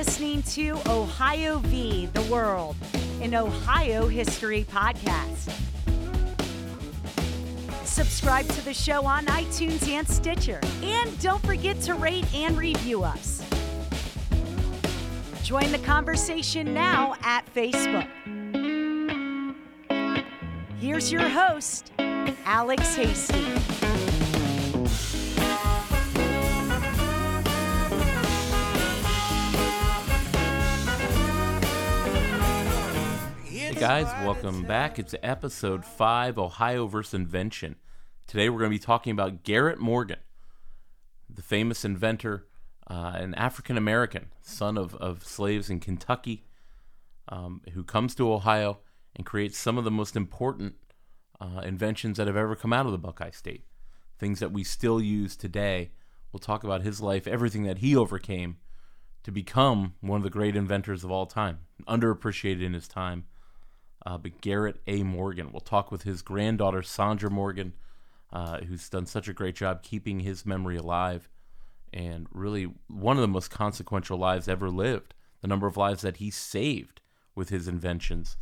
Listening to Ohio v. the World, an Ohio history podcast. Subscribe to the show on iTunes and Stitcher. And don't forget to rate and review us. Join the conversation now at Facebook. Here's your host, Alex Hasty. Guys, welcome back. It's episode 5 Ohio versus Invention. Today we're going to be talking about Garrett Morgan, the famous inventor, uh, an African American, son of, of slaves in Kentucky, um, who comes to Ohio and creates some of the most important uh, inventions that have ever come out of the Buckeye State. Things that we still use today. We'll talk about his life, everything that he overcame to become one of the great inventors of all time, underappreciated in his time. Uh, but Garrett A. Morgan. We'll talk with his granddaughter, Sandra Morgan, uh, who's done such a great job keeping his memory alive and really one of the most consequential lives ever lived. The number of lives that he saved with his inventions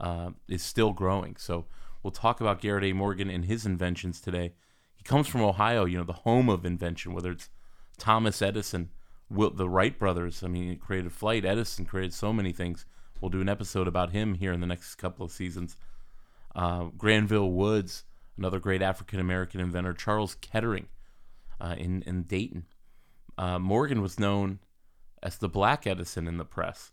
uh, is still growing. So we'll talk about Garrett A. Morgan and his inventions today. He comes from Ohio, you know, the home of invention, whether it's Thomas Edison, Will, the Wright brothers. I mean, he created flight. Edison created so many things. We'll do an episode about him here in the next couple of seasons. Uh, Granville Woods, another great African American inventor. Charles Kettering uh, in, in Dayton. Uh, Morgan was known as the Black Edison in the press.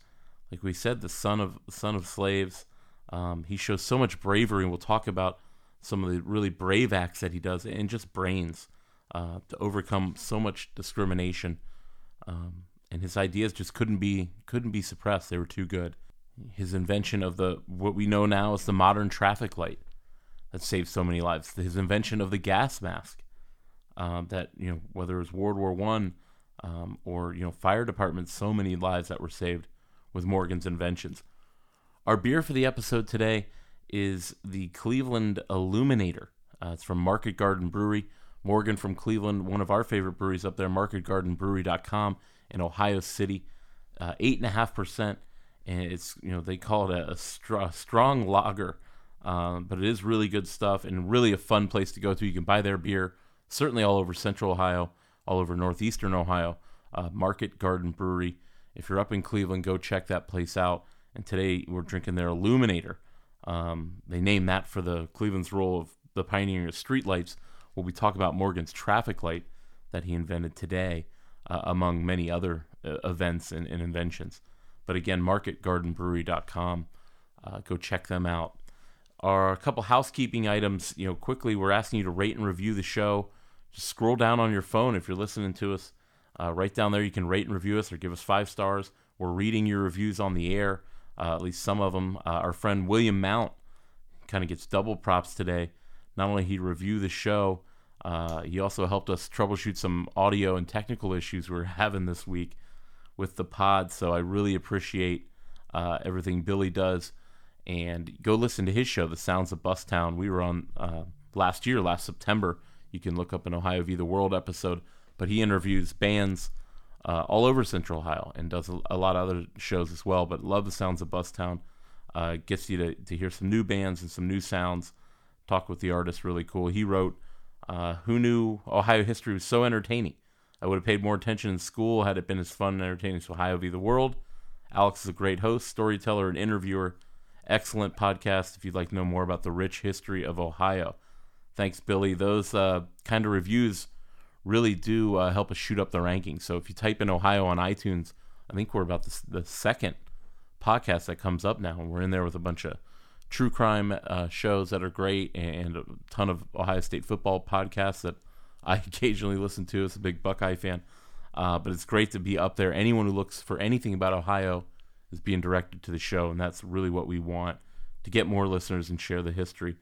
Like we said, the son of son of slaves. Um, he shows so much bravery, and we'll talk about some of the really brave acts that he does, and just brains uh, to overcome so much discrimination. Um, and his ideas just couldn't be couldn't be suppressed; they were too good. His invention of the what we know now as the modern traffic light that saved so many lives. His invention of the gas mask um, that you know whether it was World War One um, or you know fire departments, so many lives that were saved with Morgan's inventions. Our beer for the episode today is the Cleveland Illuminator. Uh, it's from Market Garden Brewery. Morgan from Cleveland, one of our favorite breweries up there, marketgardenbrewery.com in Ohio City. Uh, eight and it's you know they call it a, a, str- strong lager, um, but it is really good stuff and really a fun place to go to. You can buy their beer certainly all over Central Ohio, all over Northeastern Ohio. Uh, Market Garden Brewery. If you're up in Cleveland, go check that place out. And today we're drinking their Illuminator. Um, they named that for the Cleveland's role of the pioneering of streetlights. Well, we talk about Morgan's traffic light that he invented today, uh, among many other uh, events and, and, inventions. But again, marketgardenbrewery.com. Uh, go check them out. Our couple housekeeping items. You know, quickly, we're asking you to rate and review the show. Just scroll down on your phone if you're listening to us. Uh, right down there, you can rate and review us or give us five stars. We're reading your reviews on the air, uh, at least some of them. Uh, our friend William Mount kind of gets double props today. Not only he reviewed the show, uh, he also helped us troubleshoot some audio and technical issues we are having this week with the pod. So I really appreciate uh, everything Billy does. And go listen to his show, The Sounds of Bustown. We were on uh, last year, last September. You can look up an Ohio v. the World episode. But he interviews bands uh, all over Central Ohio and does a, a, lot of other shows as well. But love The Sounds of Bustown. Uh, gets you to, to hear some new bands and some new sounds. Talk with the artist, really cool. He wrote uh, who knew Ohio history was so entertaining? I would have paid more attention in school had it been as fun and entertaining as Ohio v. the World. Alex is a great host, storyteller, and interviewer. Excellent podcast if you'd like to know more about the rich history of Ohio. Thanks, Billy. Those uh, kind of reviews really do uh, help us shoot up the rankings. So if you type in Ohio on iTunes, I think we're about the, the second podcast that comes up now. And we're in there with a bunch of true crime uh, shows that are great and a ton of Ohio State football podcasts that I occasionally listen to as a big Buckeye fan. Uh, but it's great to be up there. Anyone who looks for anything about Ohio is being directed to the show, and that's really what we want to get more listeners and share the history.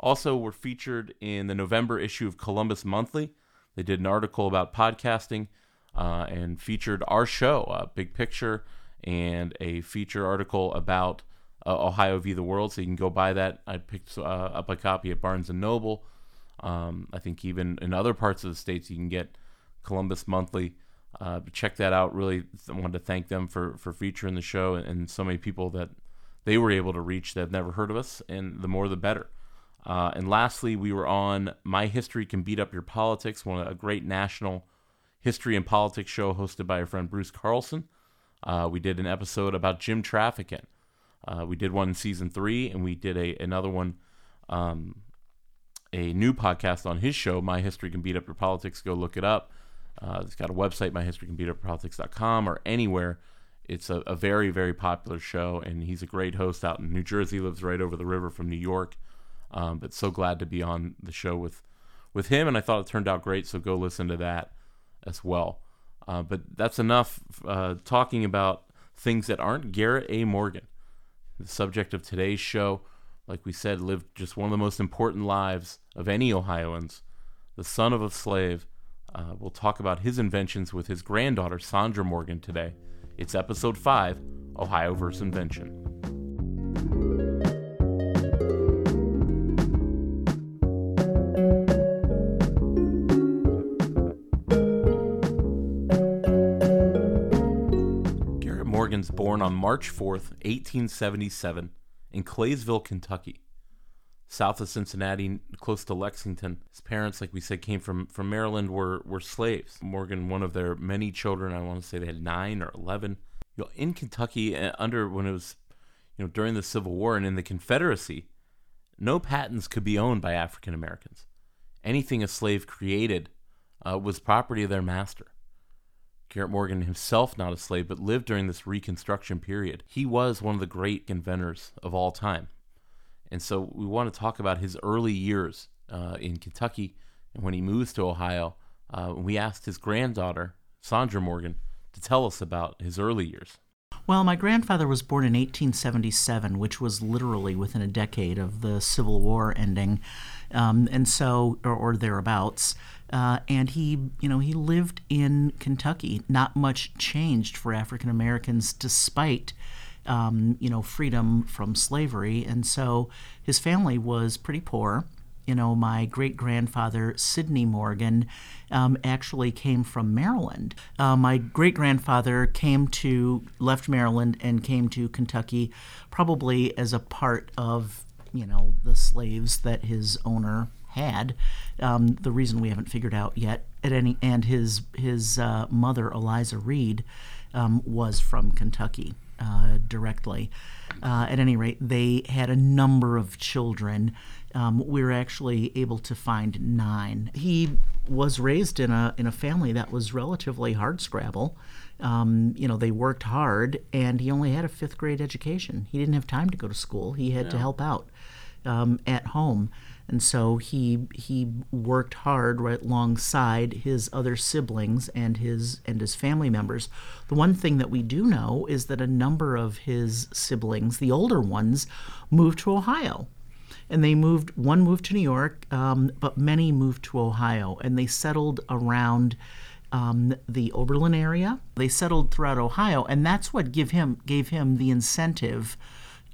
Also, we're featured in the November issue of Columbus Monthly. They did an article about podcasting uh, and featured our show, uh, Big Picture, and a feature article about uh, Ohio v. the World, so you can go buy that. I picked uh, up a copy at Barnes and Noble. Um, I think even in other parts of the states you can get Columbus Monthly. Uh, check that out. Really, I wanted to thank them for for featuring the show and, and, so many people that they were able to reach that have never heard of us, and the more the better. Uh, and lastly, we were on My History Can Beat Up Your Politics, one a great national history and politics show hosted by our friend Bruce Carlson. Uh, we did an episode about Jim Traficant. Uh, we did one in season three, and we did a another one, um, a new podcast on his show, My History Can Beat Up Your Politics. Go look it up. Uh, it's got a website, myhistorycanbeatuppolitics.com, or anywhere. It's a, a, very, very popular show, and he's a great host out in New Jersey. Lives right over the river from New York. Um, but so glad to be on the show with with him, and I thought it turned out great. So go listen to that as well. Uh, but that's enough uh, talking about things that aren't Garrett A. Morgan. The subject of today's show, like we said, lived just one of the most important lives of any Ohioans. The son of a slave. Uh, we'll talk about his inventions with his granddaughter, Sandra Morgan, today. It's episode 5 Ohio vs. Invention. Garrett Morgan's born on March 4th, 1877, in Claysville, Kentucky, south of Cincinnati, close to Lexington. His parents, like we said, came from, from Maryland, were, were slaves. Morgan, one of their many children, I want to say they had nine or 11. You know, in Kentucky, uh, under when it was, you know, during the Civil War and in the Confederacy, no patents could be owned by African Americans. Anything a slave created uh, was property of their master. Garrett Morgan himself not a slave, but lived during this Reconstruction period. He was one of the great inventors of all time. And so we want to talk about his early years uh, in Kentucky and when he moves to Ohio. Uh, we asked his granddaughter, Sandra Morgan, to tell us about his early years. Well, my grandfather was born in 1877, which was literally within a decade of the Civil War ending, um, and so, or, or thereabouts. Uh, and he, you know, he lived in Kentucky. Not much changed for African Americans, despite, um, you know, freedom from slavery. And so his family was pretty poor. You know, my great grandfather Sidney Morgan um, actually came from Maryland. Uh, my great grandfather came to left Maryland and came to Kentucky, probably as a part of you know the slaves that his owner had. Um, the reason we haven't figured out yet at any and his his uh, mother Eliza Reed um, was from Kentucky uh, directly. Uh, at any rate, they had a number of children. Um, we were actually able to find nine. He was raised in a in a family that was relatively hard scrabble. Um, you know, they worked hard, and he only had a fifth grade education. He didn't have time to go to school. He had yeah. to help out um, at home and so he he worked hard right alongside his other siblings and his and his family members. The one thing that we do know is that a number of his siblings, the older ones, moved to Ohio, and they moved. One moved to New York, um, but many moved to Ohio, and they settled around. Um, the Oberlin area. They settled throughout Ohio, and that's what give him gave him the incentive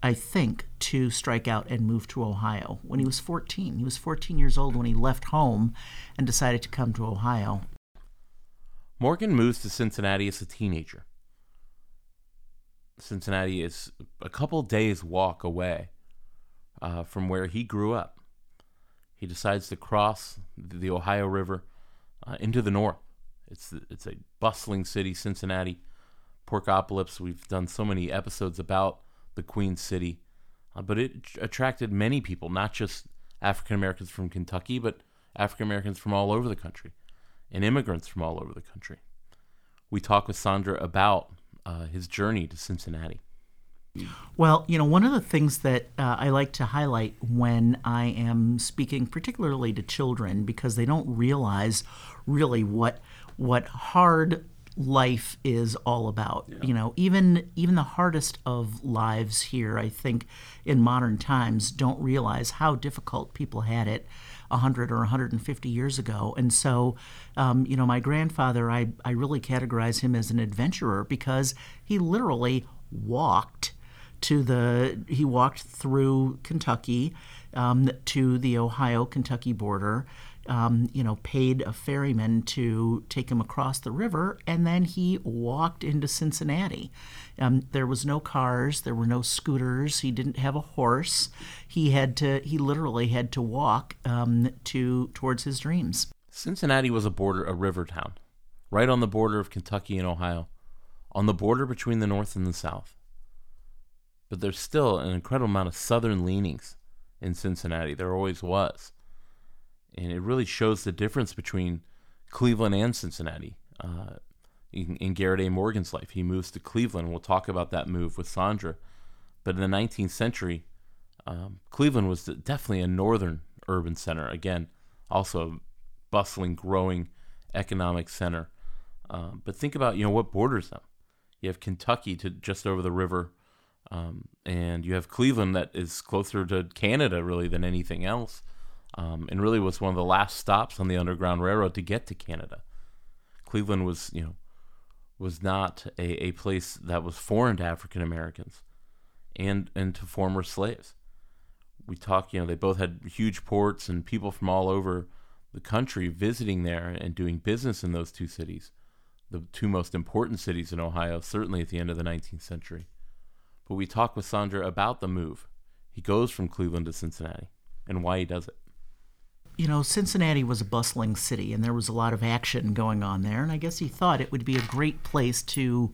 I think, to strike out and move to Ohio when he was 14. He was 14 years old when he left home and decided to come to Ohio. Morgan moves to Cincinnati as a teenager. Cincinnati is a couple days' walk away uh, from where he grew up. He decides to cross the Ohio River uh, into the north. It's it's a bustling city, Cincinnati, Porkopolis. We've done so many episodes about the Queen City, uh, but it attracted many people, not just African Americans from Kentucky, but African Americans from all over the country and immigrants from all over the country. We talk with Sandra about uh, his journey to Cincinnati. Well, you know, one of the things that uh, I like to highlight when I am speaking, particularly to children, because they don't realize really what what hard life is all about. Yeah. You know, even even the hardest of lives here, I think, in modern times, don't realize how difficult people had it. 100 or 150 years ago. And so, um, you know, my grandfather, I, I really categorize him as an adventurer because he literally walked to the, he walked through Kentucky um, to the Ohio Kentucky border um, you know, paid a ferryman to take him across the river, and then he walked into Cincinnati. Um, there was no cars, there were no scooters. He didn't have a horse. He had to. He literally had to walk um, to towards his dreams. Cincinnati was a border, a river town, right on the border of Kentucky and Ohio, on the border between the North and the South. But there's still an incredible amount of Southern leanings in Cincinnati. There always was. And it really shows the difference between Cleveland and Cincinnati. Uh, in, in, Garrett A. Morgan's life, he moves to Cleveland. We'll talk about that move with Sandra. But in the 19th century, um, Cleveland was definitely a northern urban center. Again, also a bustling, growing economic center. Uh, but think about you know what borders them. You have Kentucky to just over the river um, and you have Cleveland that is closer to Canada really than anything else, um, and really was one of the last stops on the Underground Railroad to get to Canada. Cleveland was, you know, was not a, a place that was foreign to African Americans and and to former slaves. We talk, you know, they both had huge ports and people from all over the country visiting there and doing business in those two cities, the two most important cities in Ohio, certainly at the end of the 19th century. But we talk with Sandra about the move. He goes from Cleveland to Cincinnati and why he does it. You know, Cincinnati was a bustling city and there was a lot of action going on there. And I guess he thought it would be a great place to,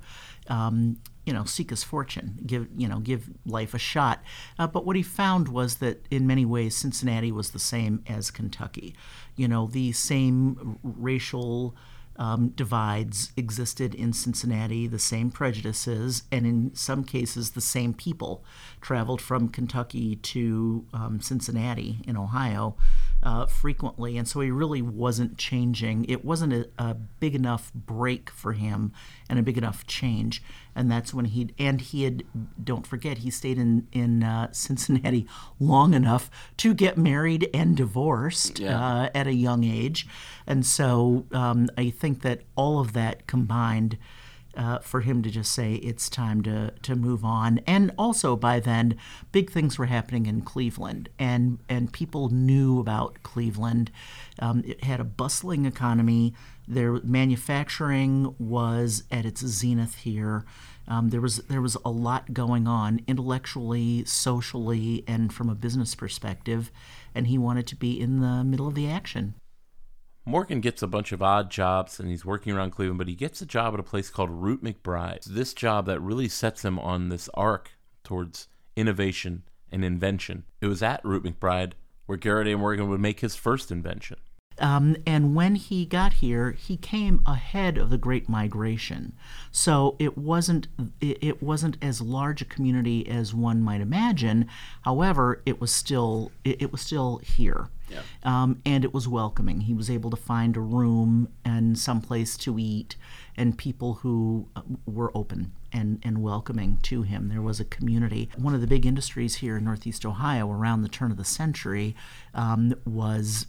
um, you know, seek his fortune, give, you know, give life a shot. Uh, but what he found was that in many ways, Cincinnati was the same as Kentucky. You know, the same racial um, divides existed in Cincinnati, the same prejudices, and in some cases, the same people traveled from Kentucky to um, Cincinnati in Ohio uh, frequently. And so he really wasn't changing. It wasn't a, a, big enough break for him and a big enough change. And that's when he and he had, don't forget, he stayed in, in uh, Cincinnati long enough to get married and divorced yeah. uh, at a young age. And so um, I think that all of that combined uh, for him to just say it's time to to move on. And also by then, big things were happening in Cleveland, and and people knew about Cleveland. Um, it had a bustling economy. Their manufacturing was at its zenith here. Um, there was there was a lot going on intellectually, socially, and from a business perspective, and he wanted to be in the middle of the action. Morgan gets a bunch of odd jobs and he's working around Cleveland, but he gets a job at a place called Root McBride. This job that really sets him on this arc towards innovation and invention. It was at Root McBride where Garrett A. Morgan would make his first invention. Um, and when he got here, he came ahead of the Great Migration, so it wasn't it wasn't as large a community as one might imagine. However, it was still it, it was still here. Yeah. Um, and it was welcoming. He was able to find a room and some place to eat, and people who uh, were open and, and welcoming to him. There was a community. One of the big industries here in Northeast Ohio around the turn of the century um, was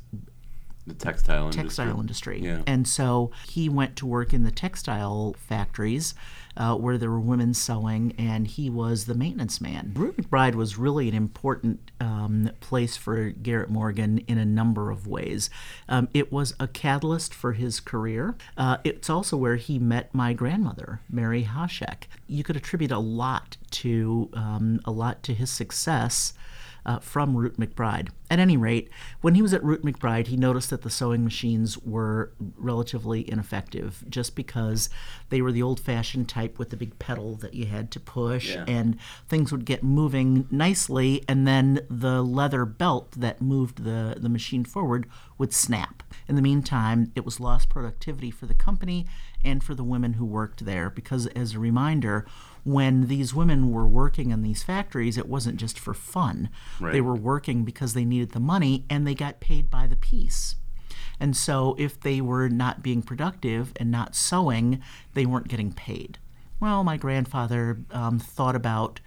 the textile industry. Textile industry. Yeah. And so he went to work in the textile factories uh, where there were women sewing, and he was the maintenance man. Root McBride was really an important um, place for Garrett Morgan in a number of ways. Um, it was a catalyst for his career. Uh, it's also where he met my grandmother, Mary Hoshek. You could attribute a lot to um, a lot to his success uh, from Root McBride. At any rate, when he was at Root McBride, he noticed that the sewing machines were relatively ineffective just because they were the old fashioned type with the big pedal that you had to push, yeah. and things would get moving nicely, and then the leather belt that moved the, the machine forward would snap. In the meantime, it was lost productivity for the company and for the women who worked there because, as a reminder, when these women were working in these factories, it wasn't just for fun. Right. They were working because they needed the money and they got paid by the piece. And so if they were not being productive and not sewing, they weren't getting paid. Well, my grandfather um, thought about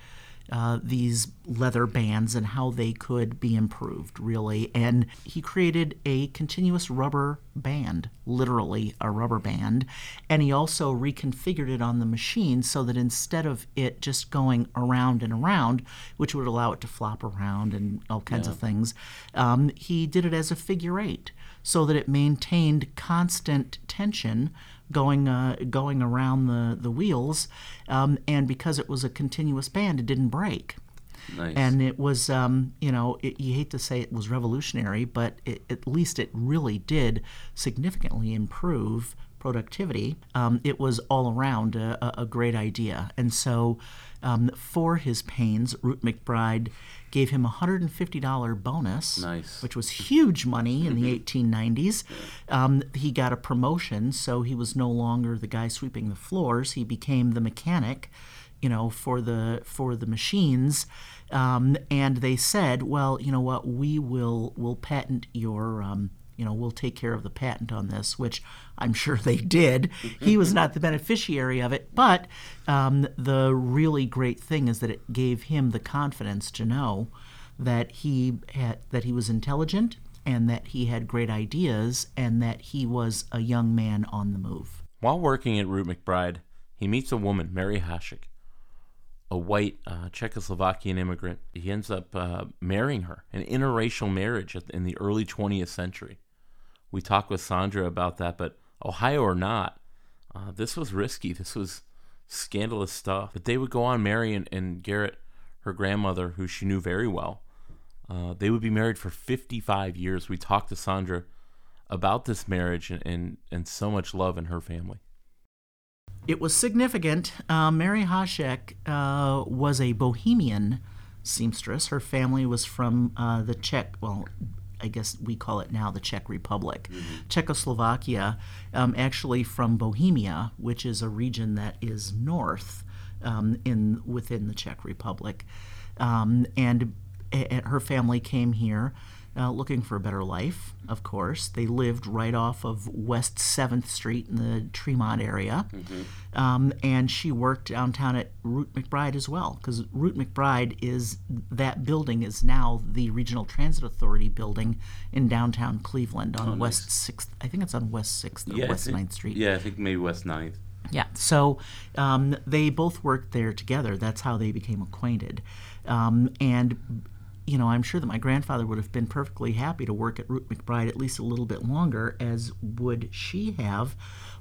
uh, these leather bands and how they could be improved, really. And he created a continuous rubber band, literally a rubber band. And he also reconfigured it on the machine so that instead of it just going around and around, which would allow it to flop around and all kinds of things, um, he did it as a figure eight so that it maintained constant tension going uh, going around the the wheels, um, and because it was a continuous band, it didn't break. Nice. And it was, um, you know, it, you hate to say it was revolutionary, but it, at least it really did significantly improve productivity. Um, it was all around a, a- great idea. And so, um, for his pains, Root McBride gave him a $150 bonus, Nice. which was huge money in the 1890s. Um, he got a promotion, so he was no longer the guy sweeping the floors. He became the mechanic, you know, for the for the machines. Um, and they said, well, you know what, we will will patent your. Um, you know, we'll take care of the patent on this, which I'm sure they did. He was not the beneficiary of it, but um, the really great thing is that it gave him the confidence to know that he had, that he was intelligent and that he had great ideas and that he was a young man on the move. While working at Root McBride, he meets a woman, Mary Hashik, a white uh, Czechoslovakian immigrant. He ends up uh, marrying her, an interracial marriage in the early 20th century. We talked with Sandra about that, but Ohio or not, uh, this was risky. This was scandalous stuff. But they would go on, Mary and, and Garrett, her grandmother, who she knew very well. Uh, they would be married for 55 years. We talked to Sandra about this marriage and, and, and so much love in her family. It was significant. Uh, Mary Hashek uh, was a Bohemian seamstress. Her family was from uh, the Czech, well, I guess we call it now the Czech Republic, Czechoslovakia, um, actually from Bohemia, which is a region that is north um, in within the Czech Republic. Um, and a- a- her family came here uh, looking for a better life, of course. They lived right off of West 7th Street in the Tremont area. Um, and she worked downtown at Root McBride as well, because Root McBride is that building is now the Regional Transit Authority building in downtown Cleveland on West 6th. I think it's on West 6th or West 9th Street. Yeah, I think maybe West 9th. Yeah. So um, they both worked there together. That's how they became acquainted. Um, and, you know, I'm sure that my grandfather would have been perfectly happy to work at Root McBride at least a little bit longer, as would she have.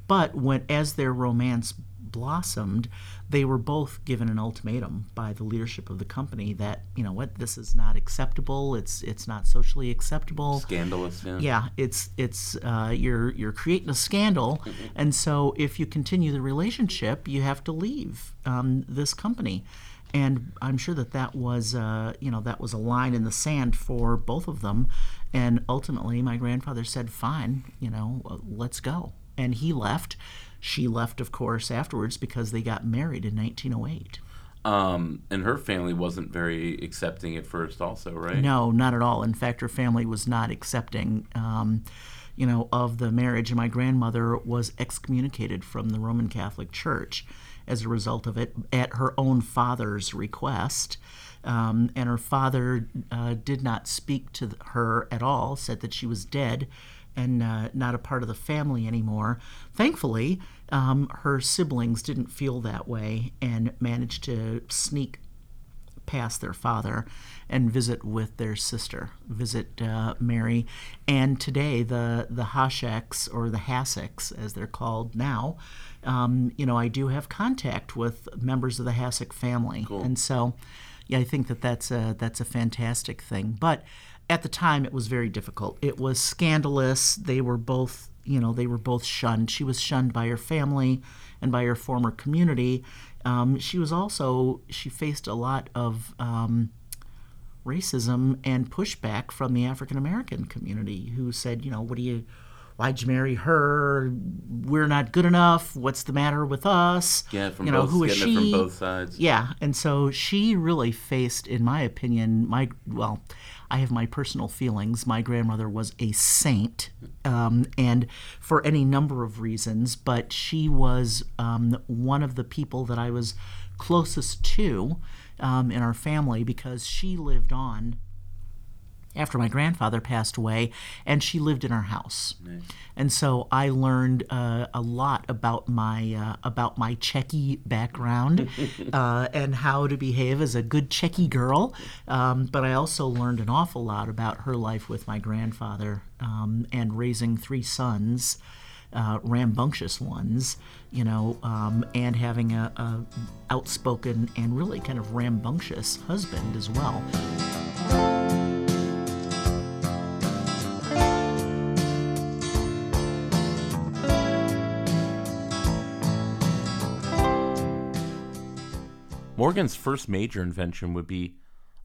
But when, as their romance blossomed, they were both given an ultimatum by the leadership of the company that, you know what, this is not acceptable. It's it's not socially acceptable. Scandalous, yeah. Yeah, it's it's uh, you're you're creating a scandal, and so if you continue the relationship, you have to leave um, this company. And I'm sure that that was uh, you know that was a line in the sand for both of them, and ultimately my grandfather said, "Fine, you know, uh, let's go," and he left. She left, of course, afterwards because they got married in 1908. Um, and her family wasn't very accepting at first, also, right? No, not at all. In fact, her family was not accepting, um, you know, of the marriage, and my grandmother was excommunicated from the Roman Catholic Church as a result of it, at her own father's request. Um, and her father uh, did not speak to her at all, said that she was dead and uh, not a part of the family anymore. Thankfully, um, her siblings didn't feel that way and managed to sneak past their father and visit with their sister, visit uh, Mary. And today, the the Hasheks or the Hassicks, as they're called now, um, you know, I do have contact with members of the Hassick family, and so yeah, I think that that's a that's a fantastic thing. But at the time, it was very difficult. It was scandalous. They were both you know they were both shunned. She was shunned by her family and by her former community. Um, she was also she faced a lot of um, racism and pushback from the African American community, who said, you know, what do you why'd you marry her? We're not good enough. What's the matter with us? Yeah, from you know, both, who is she? from both sides. Yeah, and so she really faced, in my opinion, my well, I have my personal feelings. My grandmother was a saint, um, and for any number of reasons, but she was um, one of the people that I was closest to um, in our family because she lived on after my grandfather passed away, and she lived in our house. And so I learned uh, a lot about my uh, about my Checky background uh, and how to behave as a good Checky girl. Um, but I also learned an awful lot about her life with my grandfather um, and raising three sons. Uh, rambunctious ones, you know, um, and having a, a outspoken and really kind of rambunctious husband as well. Morgan's first major invention would be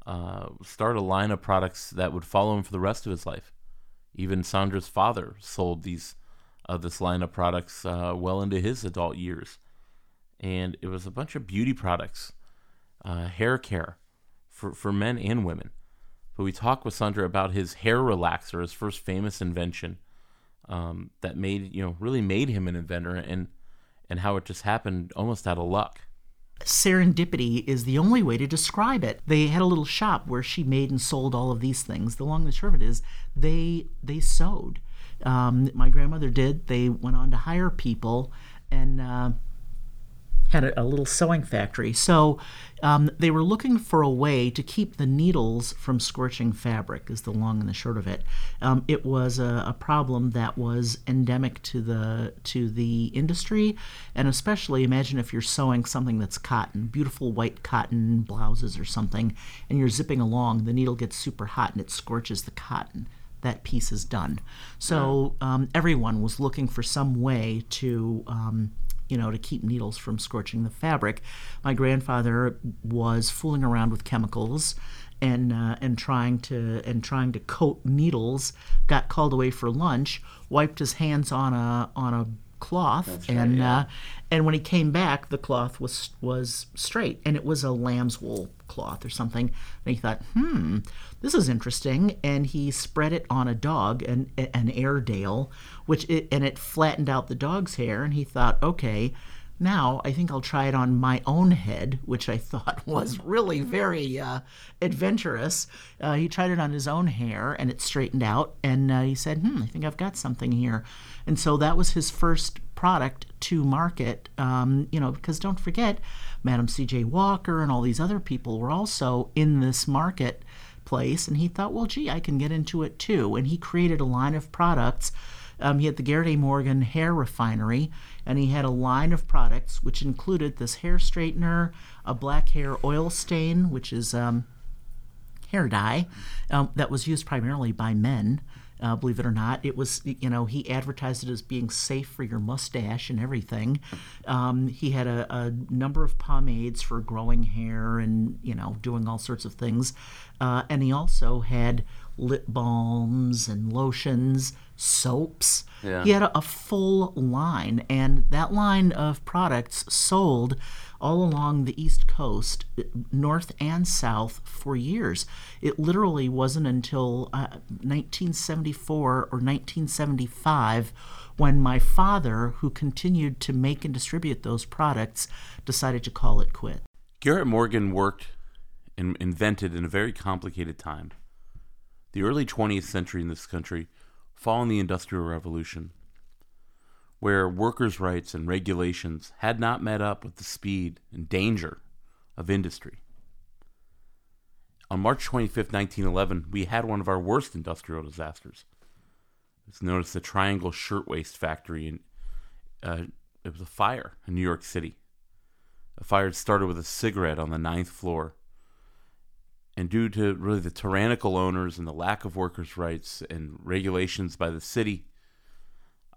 uh, start a line of products that would follow him for the rest of his life. Even Sandra's father sold these uh, this line of products uh, well into his adult years, and it was a bunch of beauty products, uh, hair care for for men and women. But we talked with Sandra about his hair relaxer, his first famous invention um, that made you know really made him an inventor, and and how it just happened almost out of luck serendipity is the only way to describe it. They had a little shop where she made and sold all of these things. The long and short of it is they they sewed. Um, my grandmother did. They went on to hire people and uh, had a, a, little sewing factory. So um, they were looking for a way to keep the needles from scorching fabric. Is the long and the short of it. Um, it was a, a, problem that was endemic to the to the industry, and especially imagine if you're sewing something that's cotton, beautiful white cotton blouses or something, and you're zipping along. The needle gets super hot and it scorches the cotton that piece is done. So um, everyone was looking for some way to um, you know, to keep needles from scorching the fabric. My grandfather was fooling around with chemicals and uh, and trying to and trying to coat needles. Got called away for lunch. Wiped his hands on a on a cloth That's and right, yeah. uh, and when he came back the cloth was was straight and it was a lamb's wool cloth or something and he thought hmm this is interesting and he spread it on a dog an, an airedale which it, and it flattened out the dog's hair and he thought okay now I think I'll try it on my own head, which I thought was really very uh, adventurous. Uh, he tried it on his own hair and it straightened out. And uh, he said, hmm, I think I've got something here. And so that was his first product to market, um, you know, because don't forget, Madam C.J. Walker and all these other people were also in this market place. And he thought, well, gee, I can get into it too. And he created a line of products. Um, he had the Garrett A. Morgan hair refinery, and he had a line of products which included this hair straightener, a black hair oil stain, which is um, hair dye, um, that was used primarily by men. Uh, believe it or not, it was you know he advertised it as being safe for your mustache and everything. Um, he had a, a, number of pomades for growing hair and you know doing all sorts of things, uh, and he also had lip balms and lotions, soaps. Yeah. He had a, a full line, and that line of products sold all along the East Coast, north and south, for years. It literally wasn't until uh, 1974 or 1975 when my father, who continued to make and distribute those products, decided to call it quit. Garrett Morgan worked and invented in a very complicated time. The early 20th century in this country, following the Industrial Revolution, where workers' rights and regulations had not met up with the speed and danger of industry. On March 25, 1911, we had one of our worst industrial disasters. It's known as the Triangle Shirtwaist Factory, and uh, it was a fire in New York City. A fire started with a cigarette on the ninth floor. And due to really the tyrannical owners and the lack of workers' rights and regulations by the city,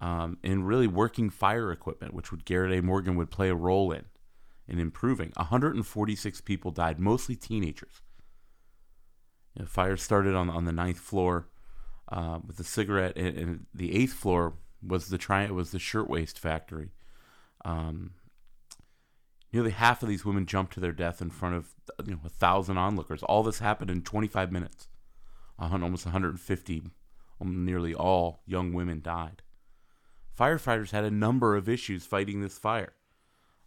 um, and really working fire equipment, which would Garrett A. Morgan would play a role in, in improving. 146 people died, mostly teenagers. The fire started on on the ninth floor. uh, with a cigarette, and, and, the eighth floor was the tri- was the shirtwaist factory. Um, nearly half of these women jumped to their death in front of you know a thousand onlookers. All this happened in 25 minutes. Almost 150, um, nearly all young women died. Firefighters had a number of issues fighting this fire.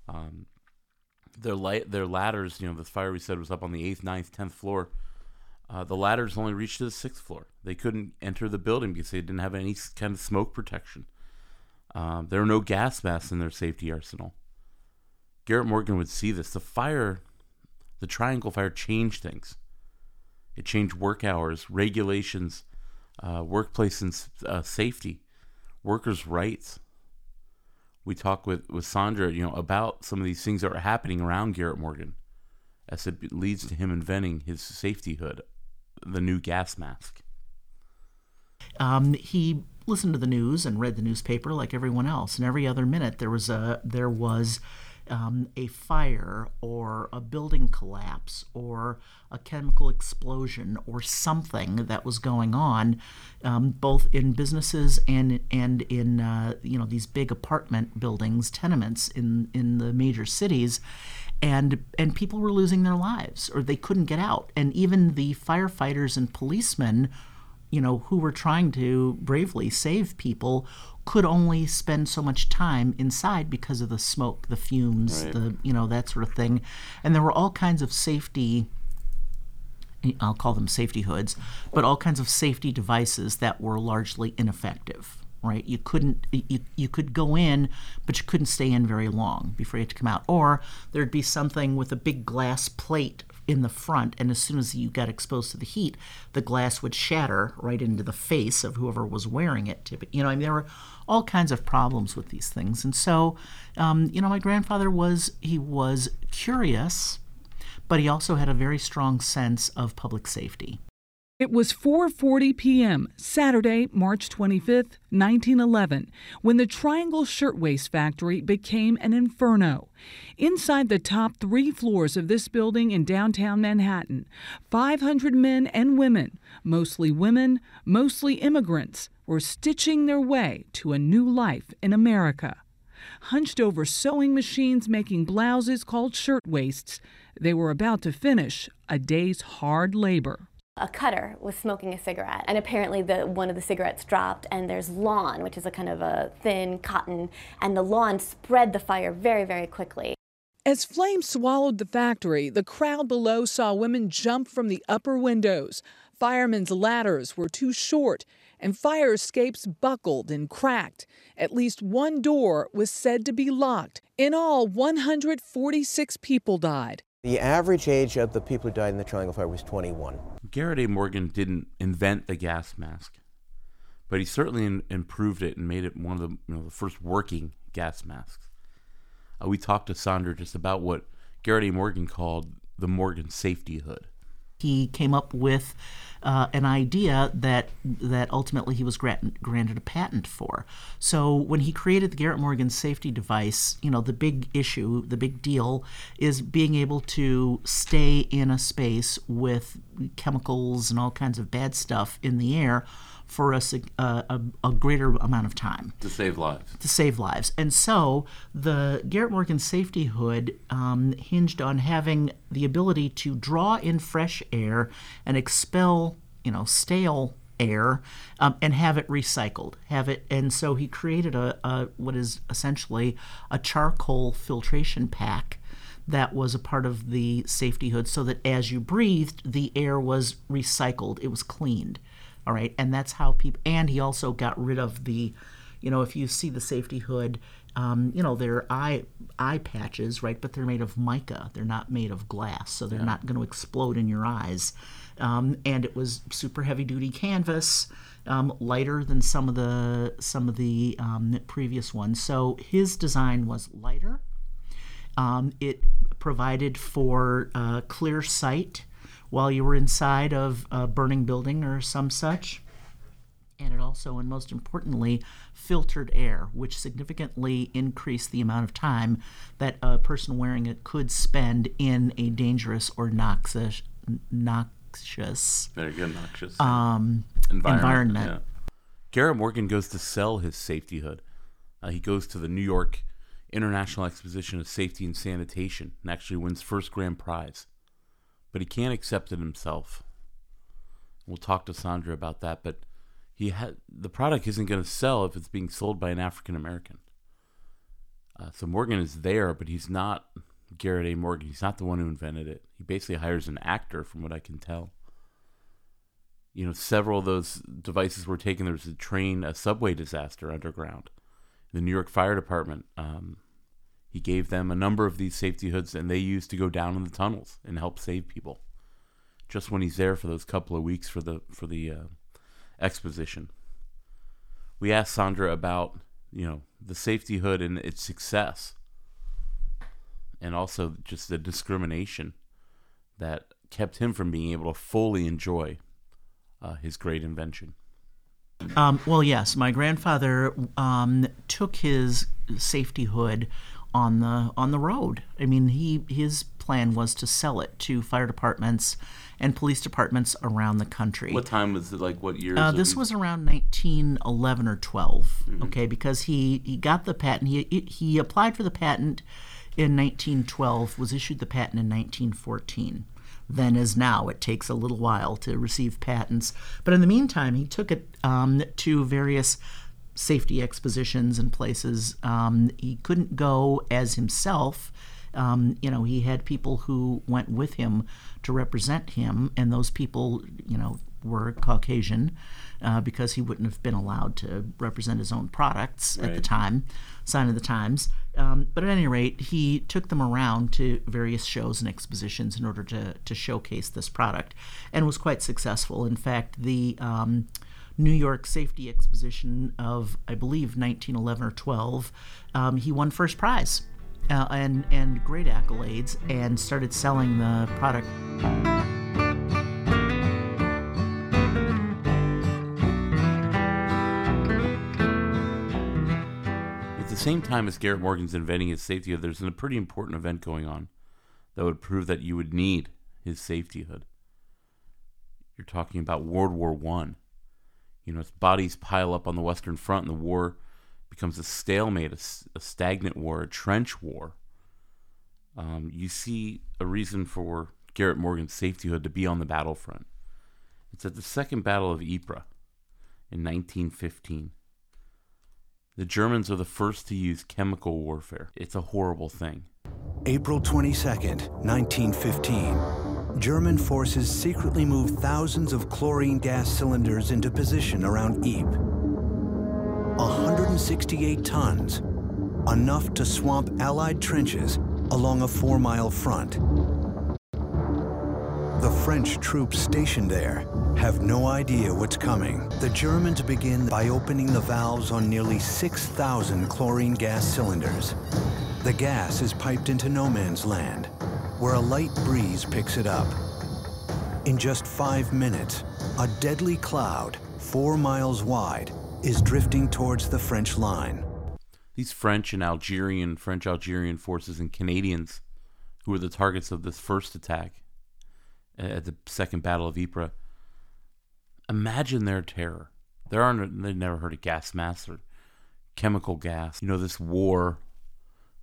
Um, their light, their ladders, you know, the fire we said was up on the eighth, ninth, tenth floor. Uh, the ladders only reached to the sixth floor. They couldn't enter the building because they didn't have any kind of smoke protection. Um, there were no gas masks in their safety arsenal. Garrett Morgan would see this. The fire, the Triangle Fire, changed things. It changed work hours, regulations, uh, workplace and uh, safety, workers' rights we talk with, with Sandra, you know, about some of these things that are happening around Garrett Morgan as it leads to him inventing his safety hood, the new gas mask. Um, he listened to the news and read the newspaper like everyone else, and every other minute there was a there was um, a fire or a building collapse or a chemical explosion or something that was going on, um, both in businesses and and in uh, you know these big apartment buildings, tenements in in the major cities, and and people were losing their lives or they couldn't get out, and even the firefighters and policemen you know, who were trying to bravely save people could only spend so much time inside because of the smoke, the fumes, right. the you know that sort of thing, and there were all kinds of safety. I'll call them safety hoods, but all kinds of safety devices that were largely ineffective. Right, you couldn't you, you could go in, but you couldn't stay in very long before you had to come out. Or there'd be something with a big glass plate in the front, and as soon as you got exposed to the heat, the glass would shatter right into the face of whoever was wearing it. You know, I mean, there were all kinds of problems with these things, and so, um, you know, my grandfather was he was curious, but he also had a very strong sense of public safety. It was 4:40 p.m. Saturday, March 25, 1911, when the Triangle Shirtwaist Factory became an inferno. Inside the top 3 floors of this building in downtown Manhattan, 500 men and women, mostly women, mostly immigrants, were stitching their way to a new life in America. Hunched over sewing machines making blouses called shirtwaists, they were about to finish a day's hard labor. A cutter was smoking a cigarette and apparently the one of the cigarettes dropped and there's lawn which is a kind of a thin cotton and the lawn spread the fire very very quickly. As flames swallowed the factory the crowd below saw women jump from the upper windows. Firemen's ladders were too short and fire escapes buckled and cracked at least one door was said to be locked in all 146 people died the average age of the people who died in the Triangle Fire was 21. Garrett A. Morgan didn't invent the gas mask, but he certainly in, improved it and made it one of the you know the first working gas masks. Uh, we talked to Sandra just about what Garrett A. Morgan called the Morgan safety hood he came up with uh, an idea that that ultimately he was granted, granted a patent for. So when he created the Garrett Morgan safety device, you know the big issue, the big deal, is being able to stay in a space with chemicals and all kinds of bad stuff in the air for us a, a, a, greater amount of time. To save lives. To save lives, and so the Garrett Morgan safety hood um, hinged on having the ability to draw in fresh air and expel, you know, stale air um, and have it recycled. Have it and so he created a, a what is essentially a charcoal filtration pack that was a part of the safety hood so that as you breathed the air was recycled. It was cleaned all right, and that's how people. And he also got rid of the, you know, if you see the safety hood, um, you know, they're eye eye patches, right? But they're made of mica. They're not made of glass, so they're yeah. not going to explode in your eyes. Um, and it was super heavy duty canvas, um, lighter than some of the some of the um, previous ones. So his design was lighter. Um, it provided for uh, clear sight while you were inside of a burning building or some such. And it also, and most importantly, filtered air, which significantly increased the amount of time that a person wearing it could spend in a dangerous or noxious, noxious very good noxious um, environment. yeah. Garrett Morgan goes to sell his safety hood. Uh, he goes to the New York International Exposition of Safety and Sanitation and actually wins first grand prize. But he can't accept it himself. We'll talk to Sandra about that, but he had the product isn't going to sell if it's being sold by an African American. Uh, so Morgan is there, but he's not Garrett A. Morgan. He's not the one who invented it. He basically hires an actor, from what I can tell. You know, several of those devices were taken. There was a train, a subway disaster underground. The New York Fire Department, um, he gave them a number of these safety hoods, and they used to go down in the tunnels and help save people. Just when he's there for those couple of weeks for the for the uh, exposition, we asked Sandra about you know the safety hood and its success and also just the discrimination that kept him from being able to fully enjoy uh, his great invention. Um, well, yes, my grandfather um, took his safety hood on the on the road. I mean, he his plan was to sell it to fire departments and police departments around the country. What time was it? Like what years? Uh, this these- was around 1911 or 12. Okay, because he, he got the patent. He he applied for the patent in 1912. Was issued the patent in 1914. Then as now, it takes a little while to receive patents. But in the meantime, he took it um, to various safety expositions and places. Um, he couldn't go as himself. Um, you know, he had people who went with him to represent him, and those people, you know, were Caucasian uh, because he wouldn't have been allowed to represent his own products at the time, sign of the times. Um, but at any rate, he took them around to various shows and expositions in order to, to showcase this product and was quite successful. In fact, the um, New York Safety Exposition of, I believe, 1911 or 12, um, he won first prize. Uh, and and great accolades, and started selling the product At the same time as Garrett Morgan's inventing his safety hood, there's a pretty important event going on that would prove that you would need his safety hood. You're talking about World War One. You know, as bodies pile up on the Western Front, and the war becomes a stalemate, a stagnant war, a trench war. Um, you see a reason for Garrett Morgan's safety hood to be on the battlefront. It's at the Second Battle of Ypres in 1915. The Germans are the first to use chemical warfare. It's a horrible thing. April 22nd, 1915. German forces secretly moved thousands of chlorine gas cylinders into position around Ypres. 168 tons, enough to swamp Allied trenches along a four mile front. The French troops stationed there have no idea what's coming. The Germans begin by opening the valves on nearly 6,000 chlorine gas cylinders. The gas is piped into no man's land, where a light breeze picks it up. In just five minutes, a deadly cloud, four miles wide, is drifting towards the French line. These French and Algerian, French Algerian forces and Canadians, who were the targets of this first attack at the Second Battle of Ypres, imagine their terror. There are no, they've never heard of gas masks or chemical gas. You know, this war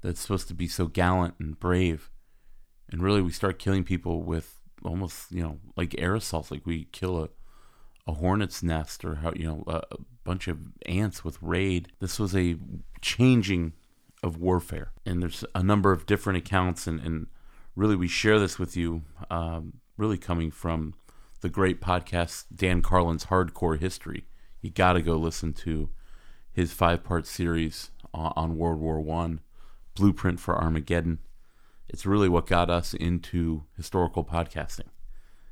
that's supposed to be so gallant and brave. And really, we start killing people with almost, you know, like aerosols, like we kill a, a hornet's nest or how, you know, a, a bunch of ants with raid. This was a changing of warfare. And there's a number of different accounts, and, and really, we share this with you, um, really coming from the great podcast, Dan Carlin's Hardcore History. You got to go listen to his five part series on, on World War One, Blueprint for Armageddon. It's really what got us into historical podcasting.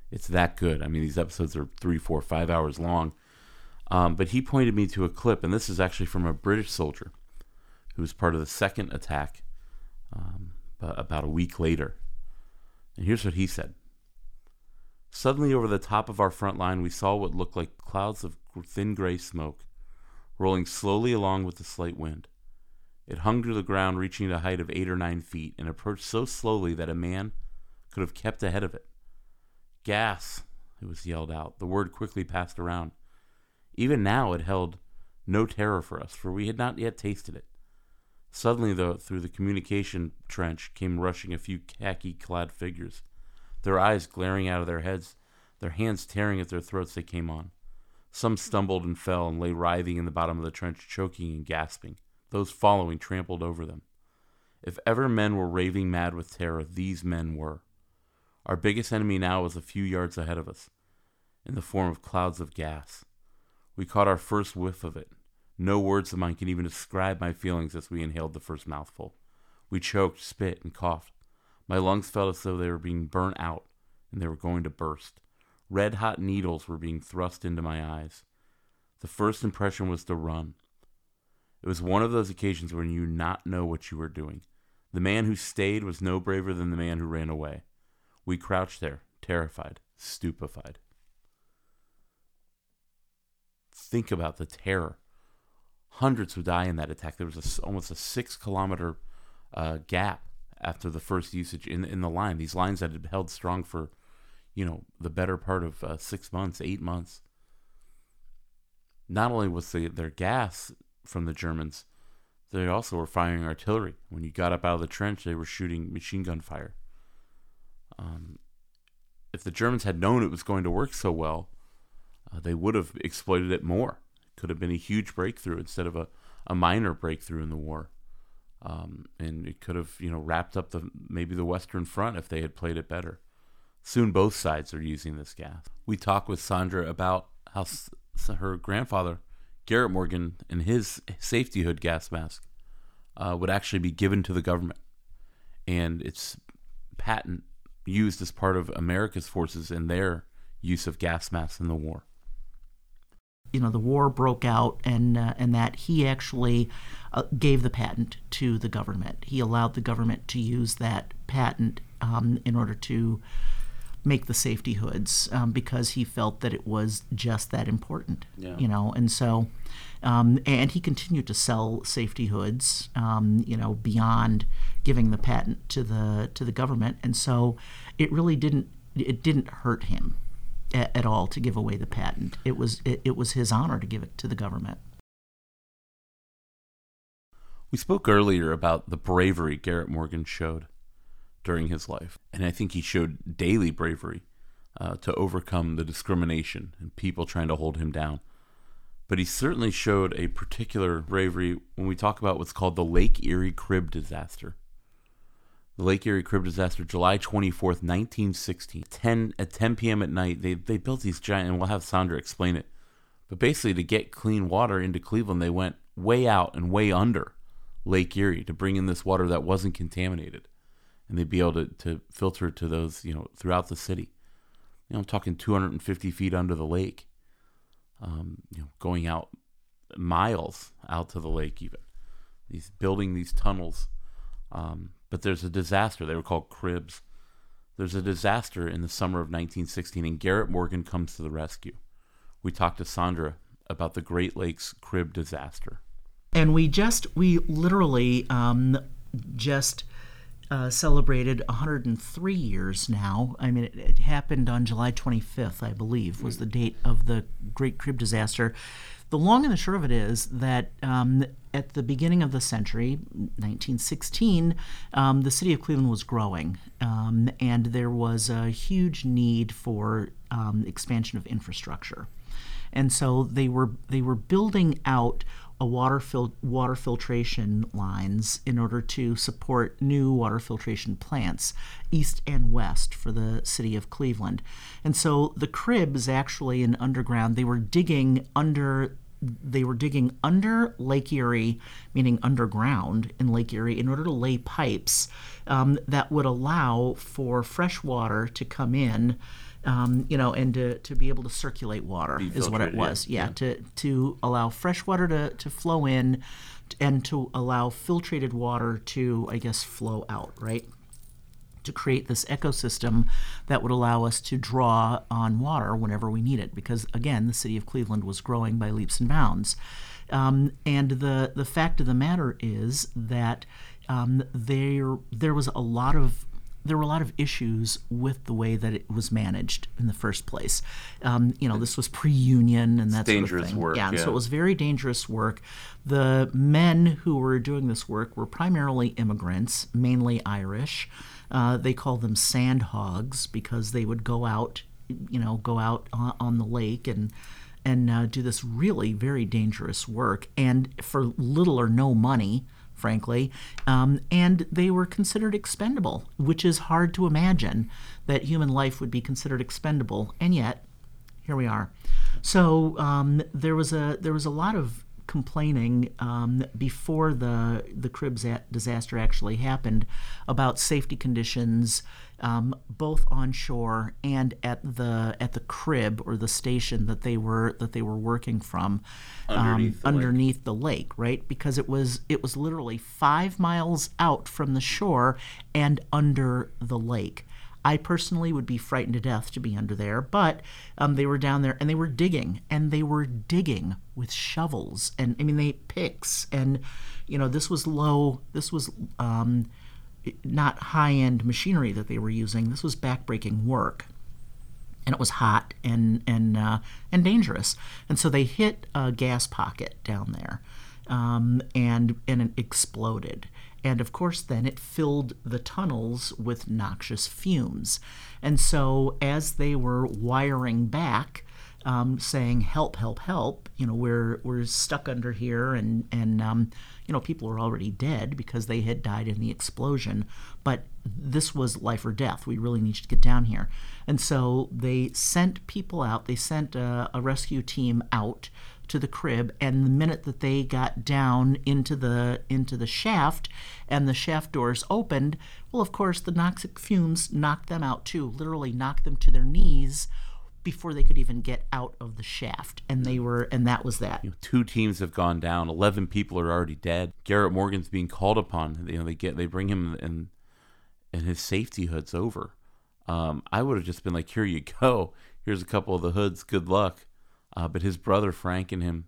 It's that good. I mean, these episodes are three, four, five hours long. Um, but he pointed me to a clip, and this is actually from a British soldier who was part of the second attack um, about a week later. And here's what he said Suddenly, over the top of our front line, we saw what looked like clouds of thin gray smoke rolling slowly along with the slight wind. It hung to the ground, reaching a height of eight or nine feet, and approached so slowly that a man could have kept ahead of it. Gas! It was yelled out. The word quickly passed around. Even now it held no terror for us, for we had not yet tasted it. Suddenly, though, through the communication trench came rushing a few khaki clad figures, their eyes glaring out of their heads, their hands tearing at their throats they came on. Some stumbled and fell and lay writhing in the bottom of the trench, choking and gasping. Those following trampled over them. If ever men were raving mad with terror, these men were. Our biggest enemy now was a few yards ahead of us, in the form of clouds of gas. We caught our first whiff of it. No words of mine can even describe my feelings as we inhaled the first mouthful. We choked, spit, and coughed. My lungs felt as though they were being burnt out and they were going to burst. Red hot needles were being thrust into my eyes. The first impression was to run. It was one of those occasions when you not know what you were doing. The man who stayed was no braver than the man who ran away. We crouched there, terrified, stupefied. Think about the terror. Hundreds would die in that attack. There was a, almost a six kilometer uh, gap after the first usage in in the line. These lines that had held strong for, you know, the better part of uh, six months, eight months. Not only was the, their gas from the Germans, they also were firing artillery. When you got up out of the trench, they were shooting machine gun fire. Um, if the Germans had known it was going to work so well, uh, they would have exploited it more. It could have been a huge breakthrough instead of a, a minor breakthrough in the war. Um, and it could have, you know, wrapped up the maybe the Western Front if they had played it better. Soon both sides are using this gas. We talked with Sandra about how s- her grandfather, Garrett Morgan, and his safety hood gas mask uh, would actually be given to the government, and its patent used as part of America's forces in their use of gas masks in the war you know the war broke out and uh, and that he actually uh, gave the patent to the government. He allowed the government to use that patent um, in order to make the safety hoods um, because he felt that it was just that important. Yeah. You know, and so um, and he continued to sell safety hoods. Um, you know, beyond giving the patent to the to the government, and so it really didn't it didn't hurt him at, at all to give away the patent. It was it, it was his honor to give it to the government. We spoke earlier about the bravery Garrett Morgan showed during his life, and I think he showed daily bravery uh, to overcome the discrimination and people trying to hold him down. But he certainly showed a particular bravery when we talk about what's called the Lake Erie Crib disaster. The Lake Erie Crib disaster, July 24th, 1916. 10, at 10 p.m. at night, they, they built these giant, and we'll have Sandra explain it. But basically, to get clean water into Cleveland, they went way out and way under Lake Erie to bring in this water that wasn't contaminated. And they'd be able to, to filter to those, you know, throughout the city. You know, I'm talking 250 feet under the lake. Um, you know, going out miles out to the lake, even. These building these tunnels. Um, but there's a disaster. They were called cribs. There's a disaster in the summer of 1916, and Garrett Morgan comes to the rescue. We talked to Sandra about the Great Lakes crib disaster. And we just, we literally um, just uh, celebrated 103 years now. I mean, it, it, happened on July 25th, I believe, was the date of the Great Crib disaster. The long and the short of it is that um, at the beginning of the century, 1916, um, the city of Cleveland was growing, um, and there was a huge need for um, expansion of infrastructure. And so they were they were building out a water fil- water filtration lines in order to support new water filtration plants east and west for the city of Cleveland. And so the cribs actually in underground they were digging under they were digging under Lake Erie, meaning underground in Lake Erie, in order to lay pipes um, that would allow for fresh water to come in um, you know, and to, to be able to circulate water is what it was. yeah. Yeah, Yeah. to to allow fresh water to, to flow in, and to allow filtrated water to, I guess, flow out. Right. To create this ecosystem that would allow us to draw on water whenever we need it, because again, the city of Cleveland was growing by leaps and bounds. Um, and the the fact of the matter is that um, there there was a lot of there were a lot of issues with the way that it was managed in the first place. Um, you know, this was pre-union and that dangerous sort of thing. work, Yeah, and so it was very dangerous work. The men who were doing this work were primarily immigrants, mainly Irish. Uh, they called them sand hogs because they would go out, you know, go out on, on the lake and and uh, do this really very dangerous work, and for little or no money, frankly. Um, and they were considered expendable, which is hard to imagine that human life would be considered expendable, and yet here we are. So um, there was a there was a lot of complaining um, before the the Cribs a- disaster actually happened about safety conditions, um, both on shore and at the at the crib or the station that they were that they were working from Underneath the lake. the lake, right? Because it was it was literally five miles out from the shore and under the lake. I personally would be frightened to death to be under there, but um, they were down there and they were digging and they were digging with shovels and I mean they picks and you know this was low this was um, not high end machinery that they were using this was backbreaking work and it was hot and and uh, and dangerous. And so they hit a gas pocket down there, um, and and it exploded. And of course, then it filled the tunnels with noxious fumes. And so as they were wiring back, um, saying "Help! Help! Help!" You know, we're we're stuck under here, and and um, you know people were already dead because they had died in the explosion. But this was life or death. We really need to get down here. And so they sent people out. They sent a, a rescue team out to the crib and the minute that they got down into the into the shaft and the shaft doors opened well of course the noxic fumes knocked them out too literally knocked them to their knees before they could even get out of the shaft and they were and that was that two teams have gone down. Eleven people are already dead. Garrett Morgan's being called upon. You know, they get they bring him and and his safety hoods over. Um, I would have just been like, "Here you go. Here's a couple of the hoods. Good luck." Uh, but his brother Frank and him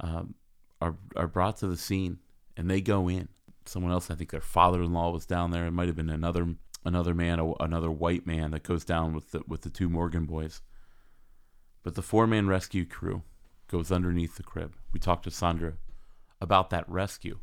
um, are are brought to the scene, and they go in. Someone else, I think their father-in-law was down there. It might have been another another man, another white man that goes down with the with the two Morgan boys. But the four-man rescue crew goes underneath the crib. We talked to Sandra about that rescue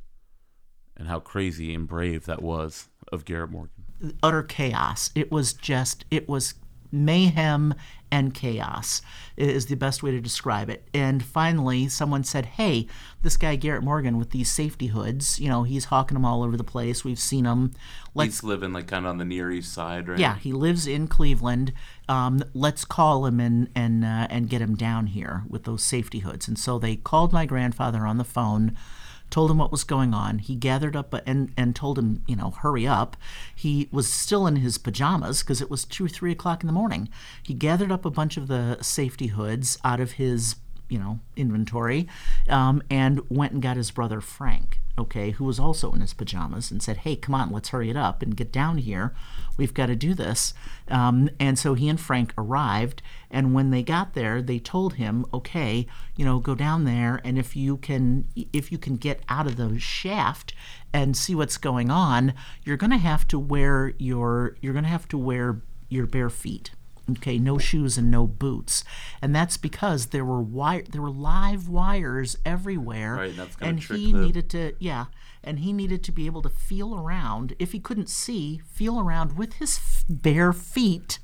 and how crazy and brave that was of Garrett Morgan. utter chaos. It was just, it was mayhem and chaos is the best way to describe it. And finally, someone said, "Hey, this guy Garrett Morgan with these safety hoods, you know, he's hawking them all over the place. We've seen him. Let's He's living like kind of on the Near East Side, right? yeah, he lives in Cleveland. Um, let's call him and and uh, and get him down here with those safety hoods. And so they called my grandfather on the phone, told him what was going on. He gathered up and and told him, you know, hurry up. He was still in his pajamas because it was two or three o'clock in the morning. He gathered up a bunch of the safety hoods out of his you know inventory um, and went and got his brother frank okay who was also in his pajamas and said hey come on let's hurry it up and get down here. We've got to do this. Um, and so he and frank arrived and when they got there they told him okay you know go down there and if you can if you can get out of the shaft and see what's going on you're going to have to wear your you're going to have to wear your bare feet okay no shoes and no boots. And that's because there were wire there were live wires everywhere. Right, and that's and he the- needed to yeah and he needed to be able to feel around if he couldn't see feel around with his f- bare feet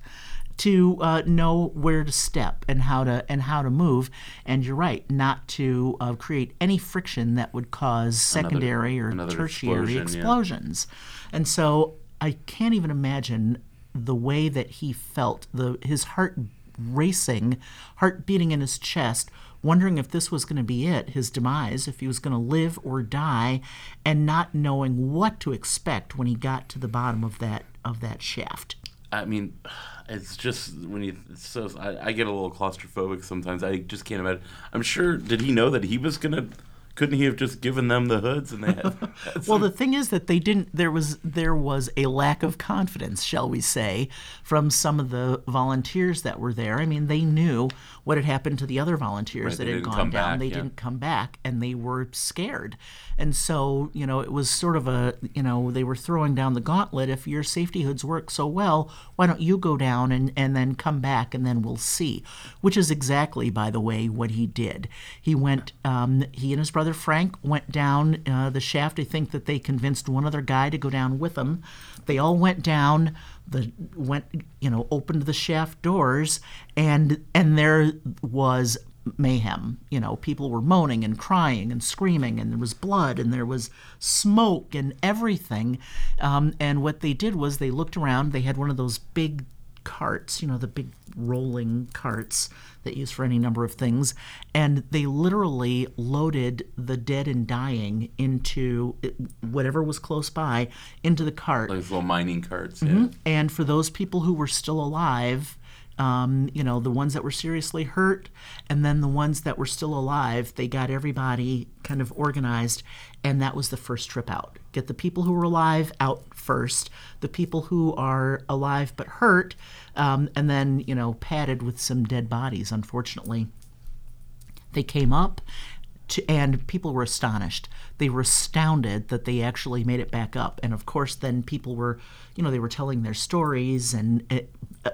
to uh, know where to step and how to and how to move. And you're right not to uh, create any friction that would cause secondary or another tertiary explosion, yeah. explosions. And so i can't even imagine the way that he felt the his heart racing heart beating in his chest wondering if this was going to be it his demise if he was going to live or die and not knowing what to expect when he got to the bottom of that of that shaft I mean, it's just when you so I, I get a little claustrophobic sometimes. I just can't imagine. I'm sure. Did he know that he was gonna Couldn't he have just given them the hoods and they had? well, the thing is that they didn't. There was there was a lack of confidence, shall we say, from some of the volunteers that were there. I mean, they knew what had happened to the other volunteers Right, that had gone down. back, they yeah. didn't come back, and they were scared. And so, you know, it was sort of a, you know, they were throwing down the gauntlet. If your safety hoods work so well, why don't you go down and and then come back, and then we'll see. Which is exactly, by the way, what he did. He went. Um, he and his brother Frank went down uh, the shaft. I think that they convinced one other guy to go down with them. They all went down. The went, you know, opened the shaft doors, and and there was mayhem. You know, people were moaning and crying and screaming, and there was blood and there was smoke and everything. Um, and what they did was they looked around. They had one of those big carts, you know, the big rolling carts that use for any number of things, and they literally loaded the dead and dying into whatever was close by into the cart. Those little mining carts. Mm-hmm. And for those people who were still alive, um, you know, the ones that were seriously hurt, and then the ones that were still alive, they got everybody kind of organized, and that was the first trip out. Get the people who were alive out first, the people who are alive but hurt, um, and then, you know, padded with some dead bodies, unfortunately. They came up, to, and people were astonished. They were astounded that they actually made it back up. And of course, then people were, you know, they were telling their stories, and it,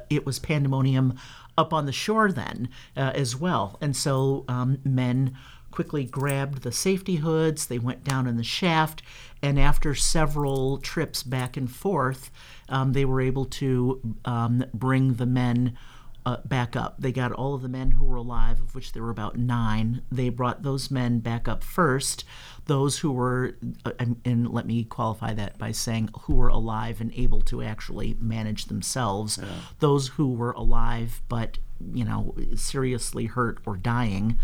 it was pandemonium up on the shore then uh, as well. And so um, men quickly grabbed the safety hoods, they went down in the shaft, and after several trips back and forth, um, they were able to um, bring the men uh, back up. They got all of the men who were alive, of which there were about nine. They brought those men back up first. Those who were, uh, and, and let me qualify that by saying who were alive and able to actually manage themselves. Those who were alive but, you know, seriously hurt or dying.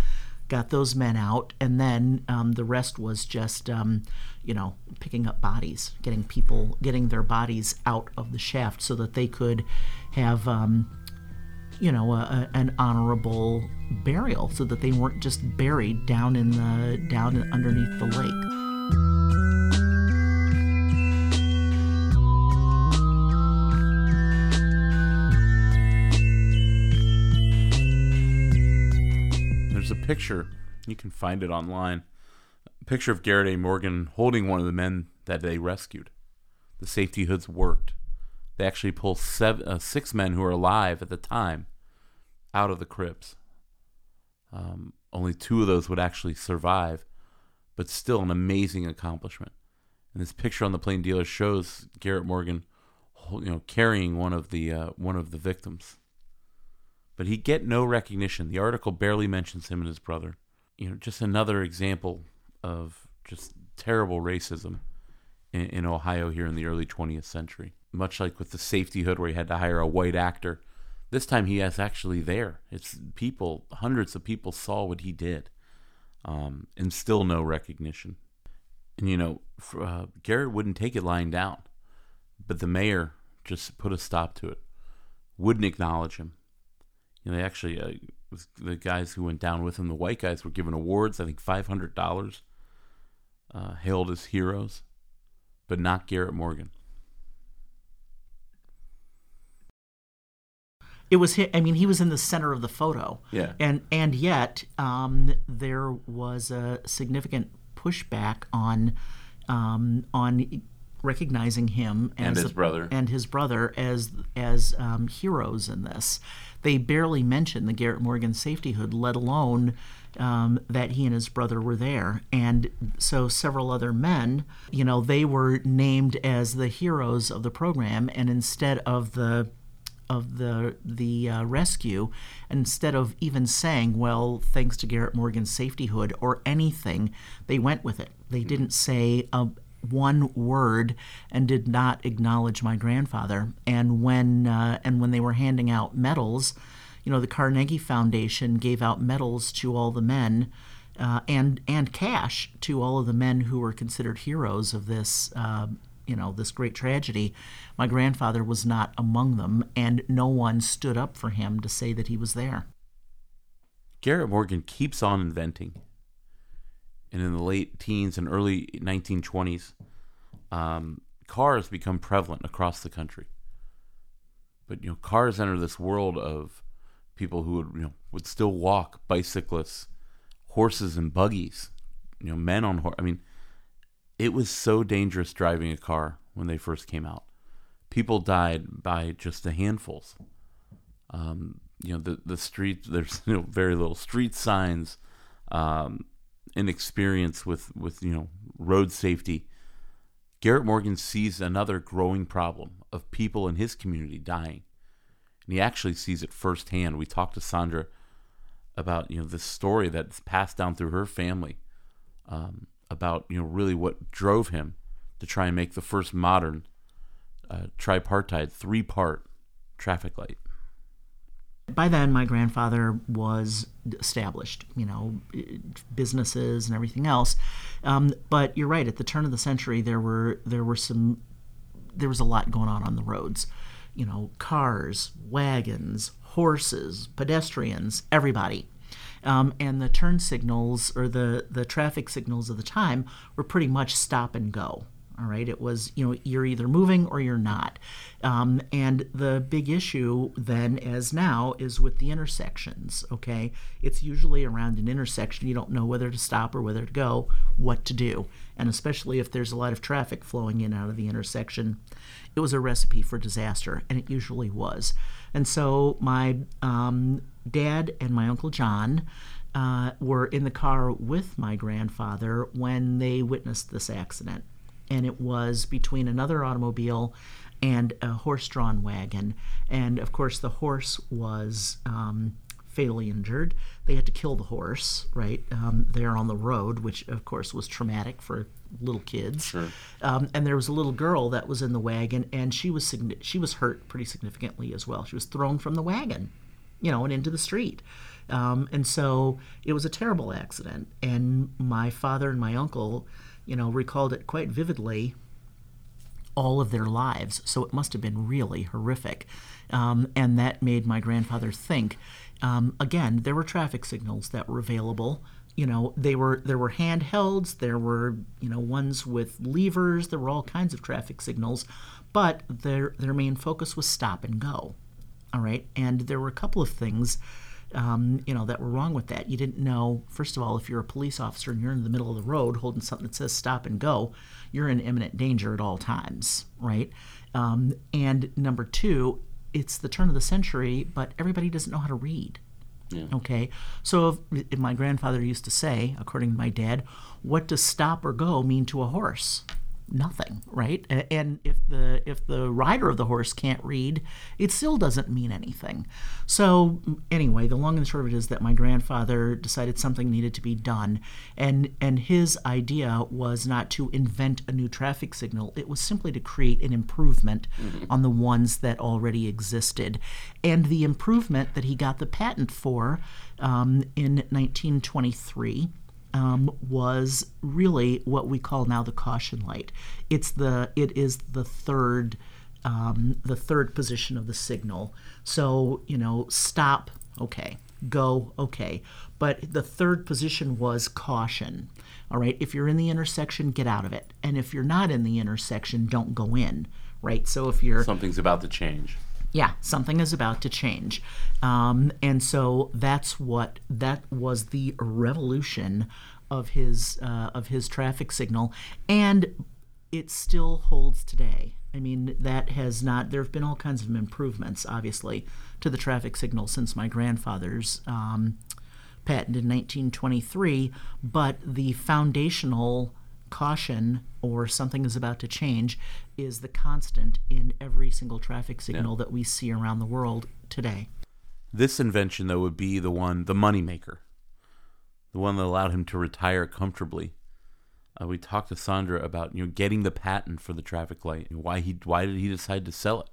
Got those men out, and then um, the rest was just, um, you know, picking up bodies, getting people, getting their bodies out of the shaft so that they could have um, you know, a, a, an honorable burial, so that they weren't just buried down in the down underneath the lake. There's a picture. You can find it online. A picture of Garrett A. Morgan holding one of the men that they rescued. The safety hoods worked. They actually pull seven, uh, six men who were alive at the time out of the cribs. Um, only two of those would actually survive, but still an amazing accomplishment. And this picture on the Plain Dealer shows Garrett Morgan, you know, carrying one of the uh, one of the victims. But he get no recognition. The article barely mentions him and his brother. You know, just another example of just terrible racism in, in Ohio here in the early 20th century. Much like with the safety hood, where he had to hire a white actor, this time he is actually there. It's people, hundreds of people saw what he did, um, and still no recognition. And you know, uh, Garrett wouldn't take it lying down, but the mayor just put a stop to it. Wouldn't acknowledge him. You know, they actually uh, the guys who went down with him. The white guys were given awards. I think five hundred dollars, uh, hailed as heroes, but not Garrett Morgan. It was. I mean, he was in the center of the photo. Yeah. And and yet, um, there was a significant pushback on um, on recognizing him And his brother. and his brother as as um, heroes in this. They barely mentioned the Garrett Morgan safety hood, let alone um, that he and his brother were there. And so several other men, you know, they were named as the heroes of the program, and instead of the of the the uh, rescue instead of even saying well thanks to Garrett Morgan's safety hood or anything they went with it. They didn't say a one word and did not acknowledge my grandfather. And when uh, and when they were handing out medals you know the Carnegie Foundation gave out medals to all the men uh, and and cash to all of the men who were considered heroes of this uh, you know this great tragedy my grandfather was not among them and no one stood up for him to say that he was there Garrett Morgan keeps on inventing. and in the late teens and early 1920s, um, cars become prevalent across the country. But you know, cars enter this world of people who would you know would still walk, bicyclists, horses and buggies, you know, men on horse. I mean, it was so dangerous driving a car when they first came out. People died by just the handfuls. Um, you know, the the street there's you know very little street signs, um, inexperience with with you know road safety. Garrett Morgan sees another growing problem of people in his community dying, and he actually sees it firsthand. We talked to Sandra about you know this story that's passed down through her family um, about you know really what drove him to try and make the first modern uh, tripartite three part traffic light. By then, my grandfather was established, you know, businesses and everything else. Um, but you're right. At the turn of the century, there were there were some there was a lot going on on the roads. You know, cars, wagons, horses, pedestrians, everybody. Um, and the turn signals or the, the traffic signals of the time were pretty much stop and go. All right, it was you know you're either moving or you're not, um, and the big issue then, as now, is with the intersections. Okay, it's usually around an intersection you don't know whether to stop or whether to go, what to do, and especially if there's a lot of traffic flowing in out of the intersection, it was a recipe for disaster, and it usually was. And so my um, dad and my uncle John. Uh, were in the car with my grandfather when they witnessed this accident and it was between another automobile and a horse-drawn wagon. And of course, the horse was um, fatally injured. They had to kill the horse right um, there on the road, which of course was traumatic for little kids. Sure. Um, and there was a little girl that was in the wagon, and she was signi- she was hurt pretty significantly as well. She was thrown from the wagon, you know, and into the street. Um, and so it was a terrible accident. And my father and my uncle you know, recalled it quite vividly all of their lives. So it must have been really horrific. Um, and that made my grandfather think. Um, again, there were traffic signals that were available. You know, they were there were handhelds, there were you know ones with levers, there were all kinds of traffic signals, but their their main focus was stop and go. All right, and there were a couple of things um, you know, that were wrong with that. You didn't know, first of all, if you're a police officer and you're in the middle of the road holding something that says stop and go, you're in imminent danger at all times, right? Um, and number two, it's the turn of the century, but everybody doesn't know how to read. Yeah. Okay, so if, if my grandfather used to say, according to my dad, what does stop or go mean to a horse? Nothing, right? And if the if the rider of the horse can't read, it still doesn't mean anything. So anyway, the long and short of it is that my grandfather decided something needed to be done, and and his idea was not to invent a new traffic signal. It was simply to create an improvement mm-hmm. on the ones that already existed, and the improvement that he got the patent for um, in 1923 um, was really what we call now the caution light. It's the it is the third um, the third position of the signal. So you know, stop, okay, go, okay, but the third position was caution. All right, if you're in the intersection, get out of it, and if you're not in the intersection, don't go in. Right. So if you're something's about to change yeah, something is about to change. Um, and so that's what that was the revolution of his uh, of his traffic signal, and it still holds today. I mean, that has not. There have been all kinds of improvements, obviously, to the traffic signal since my grandfather's um, patent in 1923. But the foundational caution or something is about to change is the constant in every single traffic signal yeah. that we see around the world today. This invention, though, would be the one, the moneymaker, the one that allowed him to retire comfortably. Uh, we talked to Sandra about you know getting the patent for the traffic light. and Why he why did he decide to sell it?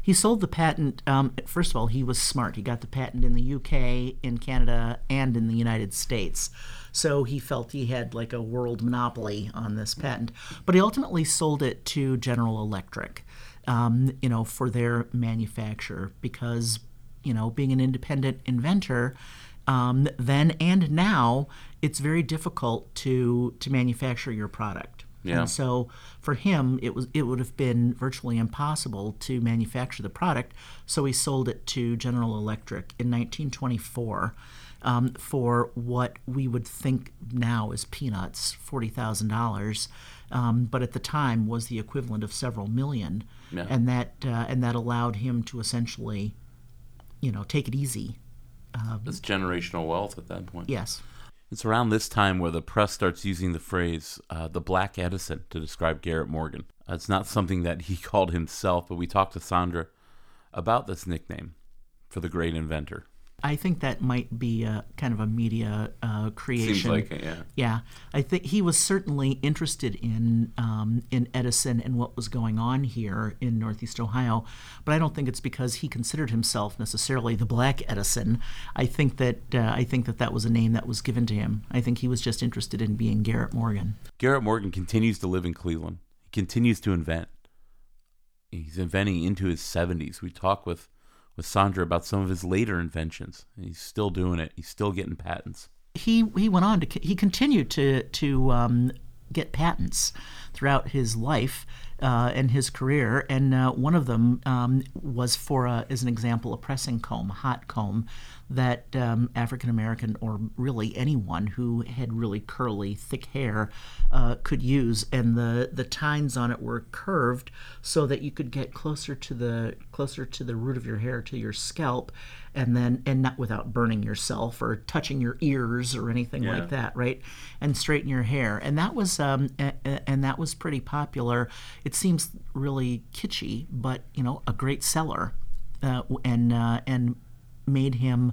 He sold the patent. Um, first of all, he was smart. He got the patent in the UK, in Canada, and in the United States. So he felt he had like a world monopoly on this patent. But he ultimately sold it to General Electric, um, you know, for their manufacture because, you know, being an independent inventor, um, then and now, it's very difficult to to manufacture your product. Yeah. And so for him, it was it would have been virtually impossible to manufacture the product. So he sold it to General Electric in 1924 um, for what we would think now is peanuts, forty thousand dollars, um, but at the time was the equivalent of several million, Yeah. and that uh, and that allowed him to essentially, you know, take it easy. It's generational wealth at that point. Yes. It's around this time where the press starts using the phrase uh, the Black Edison to describe Garrett Morgan. Uh, it's not something that he called himself, but we talked to Sandra about this nickname for the great inventor. I think that might be a kind of a media uh, creation. Seems like it, yeah. Yeah, I think he was certainly interested in um, in Edison and what was going on here in Northeast Ohio, but I don't think it's because he considered himself necessarily the Black Edison. I think that uh, I think that that was a name that was given to him. I think he was just interested in being Garrett Morgan. Garrett Morgan continues to live in Cleveland. He continues to invent. He's inventing into his 70s. We talk with, with Sandra about some of his later inventions. He's still doing it. He's still getting patents. he he went on to he continued to to um, get patents throughout his life uh, and his career, and uh, one of them um, was for a, as an example a pressing comb, a hot comb that um, African American or really anyone who had really curly, thick hair uh, could use, and the the tines on it were curved so that you could get closer to the closer to the root of your hair to your scalp, and then and not without burning yourself or touching your ears or anything like that, right? And straighten your hair, and that was um, and that was pretty popular. It seems really kitschy, but you know, a great seller, uh, and uh, and made him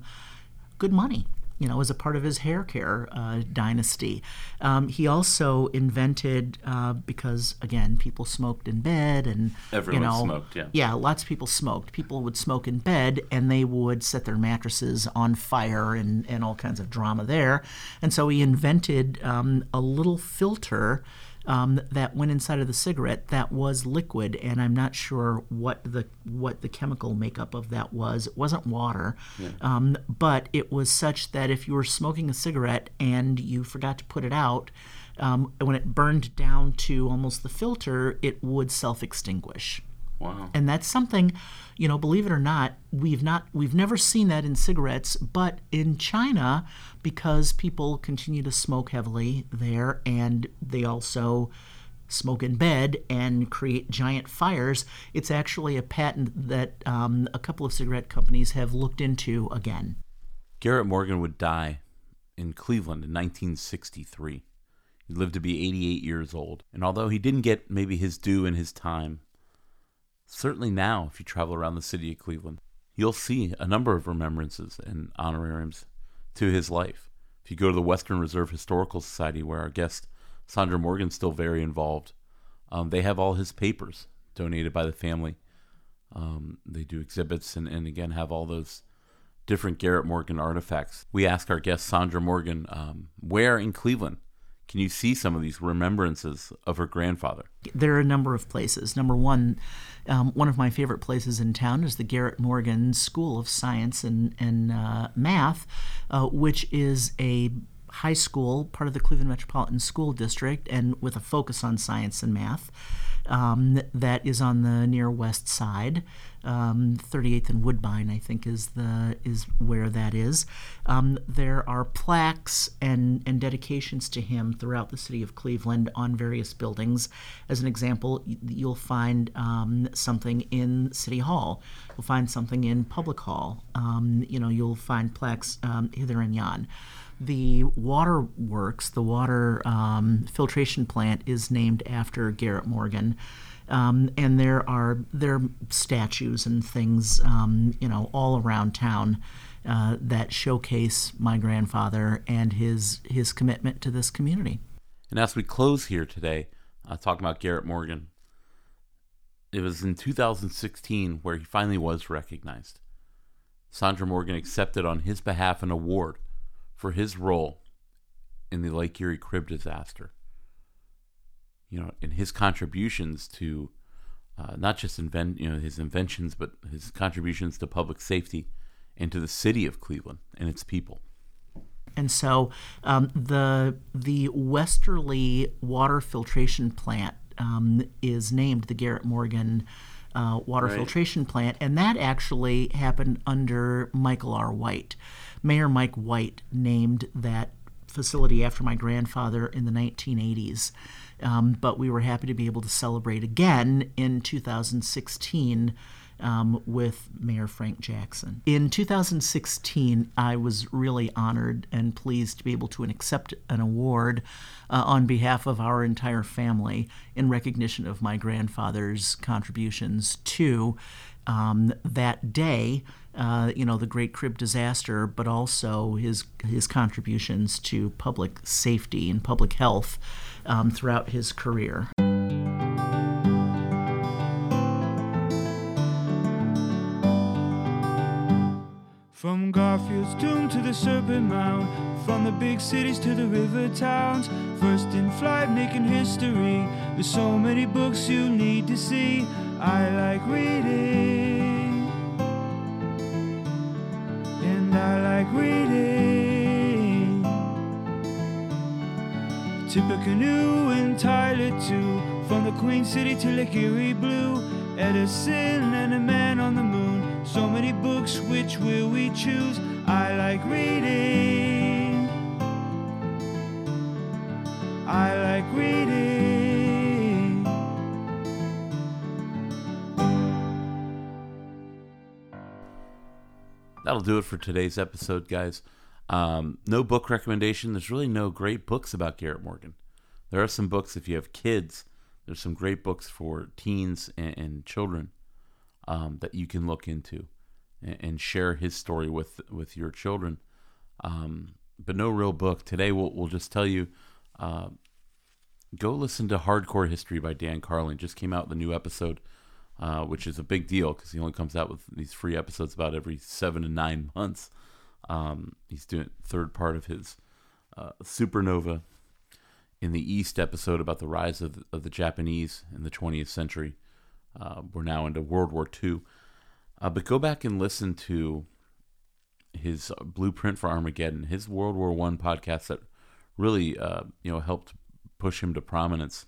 good money. You know, as a part of his hair care uh, dynasty. Um, he also invented uh, because again, people smoked in bed, and Everyone you know, smoked, yeah. yeah, lots of people smoked. People would smoke in bed and they would set their mattresses on fire and, and all kinds of drama there. And so he invented um, a little filter um, that went inside of the cigarette that was liquid, and I'm not sure what the what the chemical makeup of that was. It wasn't water, um, but it was such that if you were smoking a cigarette and you forgot to put it out, um, when it burned down to almost the filter, it would self-extinguish Wow. and that's something you know believe it or not we've not we've never seen that in cigarettes but in china because people continue to smoke heavily there and they also smoke in bed and create giant fires it's actually a patent that um, a couple of cigarette companies have looked into again Garrett Morgan would die in Cleveland in 1963. He lived to be 88 years old. And although he didn't get maybe his due in his time, certainly now, if you travel around the city of Cleveland, you'll see a number of remembrances and honorariums to his life. If you go to the Western Reserve Historical Society, where our guest Sandra Morgan's still very involved, um, they have all his papers donated by the family. Um, they do exhibits and, and again have all those different Garrett Morgan artifacts. We ask our guest Sandra Morgan, um, where in Cleveland can you see some of these remembrances of her grandfather? there are a number of places. Number one, um, one of my favorite places in town is the Garrett Morgan School of Science and, and uh, Math, uh, which is a high school, part of the Cleveland Metropolitan School District, and with a focus on science and math. Um, that is on the near west side, um, 38th and Woodbine, I think, is the is where that is. Um, there are plaques and and dedications to him throughout the city of Cleveland on various buildings. As an example, you'll find um, something in City Hall. You'll find something in Public Hall. Um, you know, you'll find plaques um, hither and yon. The water works, the water um, filtration plant, is named after Garrett Morgan. Um, and there are there are statues and things, um, you know, all around town uh, that showcase my grandfather and his his commitment to this community. And as we close here today, uh, talking about Garrett Morgan, it was in 2016 where he finally was recognized. Sandra Morgan accepted on his behalf an award for his role in the Lake Erie Crib disaster. You know, in his contributions to uh, not just invent, you know, his inventions, but his contributions to public safety and to the city of Cleveland and its people. And so um, the the Westerly water filtration plant um, is named the Garrett Morgan uh, water Right. filtration plant, and that actually happened under Michael R. White. Mayor Mike White named that facility after my grandfather in the 1980s. Um, but we were happy to be able to celebrate again in 2016 um, with Mayor Frank Jackson. In 2016, I was really honored and pleased to be able to accept an award uh, on behalf of our entire family in recognition of my grandfather's contributions to um, that day. Uh, you know the Great Crib disaster, but also his his contributions to public safety and public health um, throughout his career. From Garfield's tomb to the Serpent Mound, from the big cities to the river towns. First in flight, making history. There's so many books you need to see. I like reading, and I like reading. Tippecanoe and Tyler too, from the Queen City to Lake Erie Blue. Edison and a man on the moon. So many books, which will we choose? I like reading. I like reading. That'll do it for today's episode, guys. Um, no book recommendation. There's really no great books about Garrett Morgan. There are some books if you have kids. There's some great books for teens and, and children um, that you can look into and, and share his story with with your children. Um, but no real book today. We'll we'll just tell you. Uh, go listen to Hardcore History by Dan Carlin. Just came out the new episode, uh, which is a big deal because he only comes out with these free episodes about every seven to nine months. Um, he's doing third part of his uh, Supernova in the East episode about the rise of, of the Japanese in the 20th century. Uh, we're now into World War II. Uh, but go back and listen to his Blueprint for Armageddon, his World War One podcast that really uh, you know helped push him to prominence.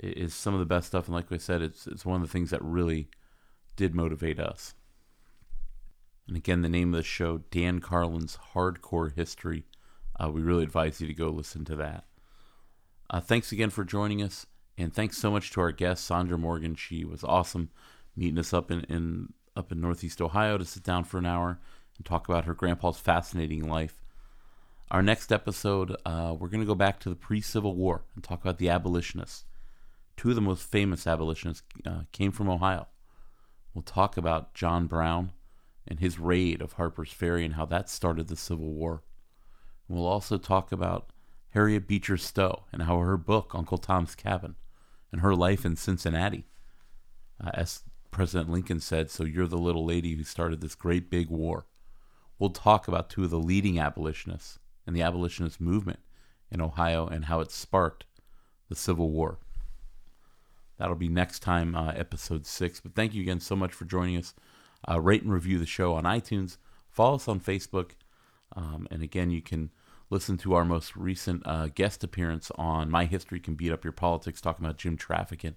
Is some of the best stuff, and like I said, it's it's one of the things that really did motivate us. And again, the name of the show, Dan Carlin's Hardcore History. Uh, we really advise you to go listen to that. Uh, thanks again for joining us, and thanks so much to our guest Sandra Morgan. She was awesome, meeting us up in, in up in Northeast Ohio to sit down for an hour and talk about her grandpa's fascinating life. Our next episode, uh, we're going to go back to the pre-Civil War and talk about the abolitionists. Two of the most famous abolitionists uh, came from Ohio. We'll talk about John Brown and his raid of Harper's Ferry and how that started the Civil War. We'll also talk about Harriet Beecher Stowe and how her book, Uncle Tom's Cabin, and her life in Cincinnati. Uh, as President Lincoln said, So you're the little lady who started this great big war. We'll talk about two of the leading abolitionists and the abolitionist movement in Ohio and how it sparked the Civil War. That'll be next time, uh, episode six. But thank you again so much for joining us. Uh, rate and review the show on iTunes. Follow us on Facebook. Um, and again, you can listen to our most recent uh, guest appearance on My History Can Beat Up Your Politics, talking about Jim Traficant.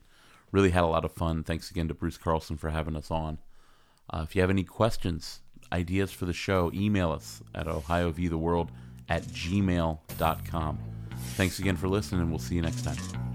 Really had a lot of fun. Thanks again to Bruce Carlson for having us on. Uh, if you have any questions, ideas for the show, email us at OhioViewTheWorld at gmail.com. Thanks again for listening, and we'll see you next time.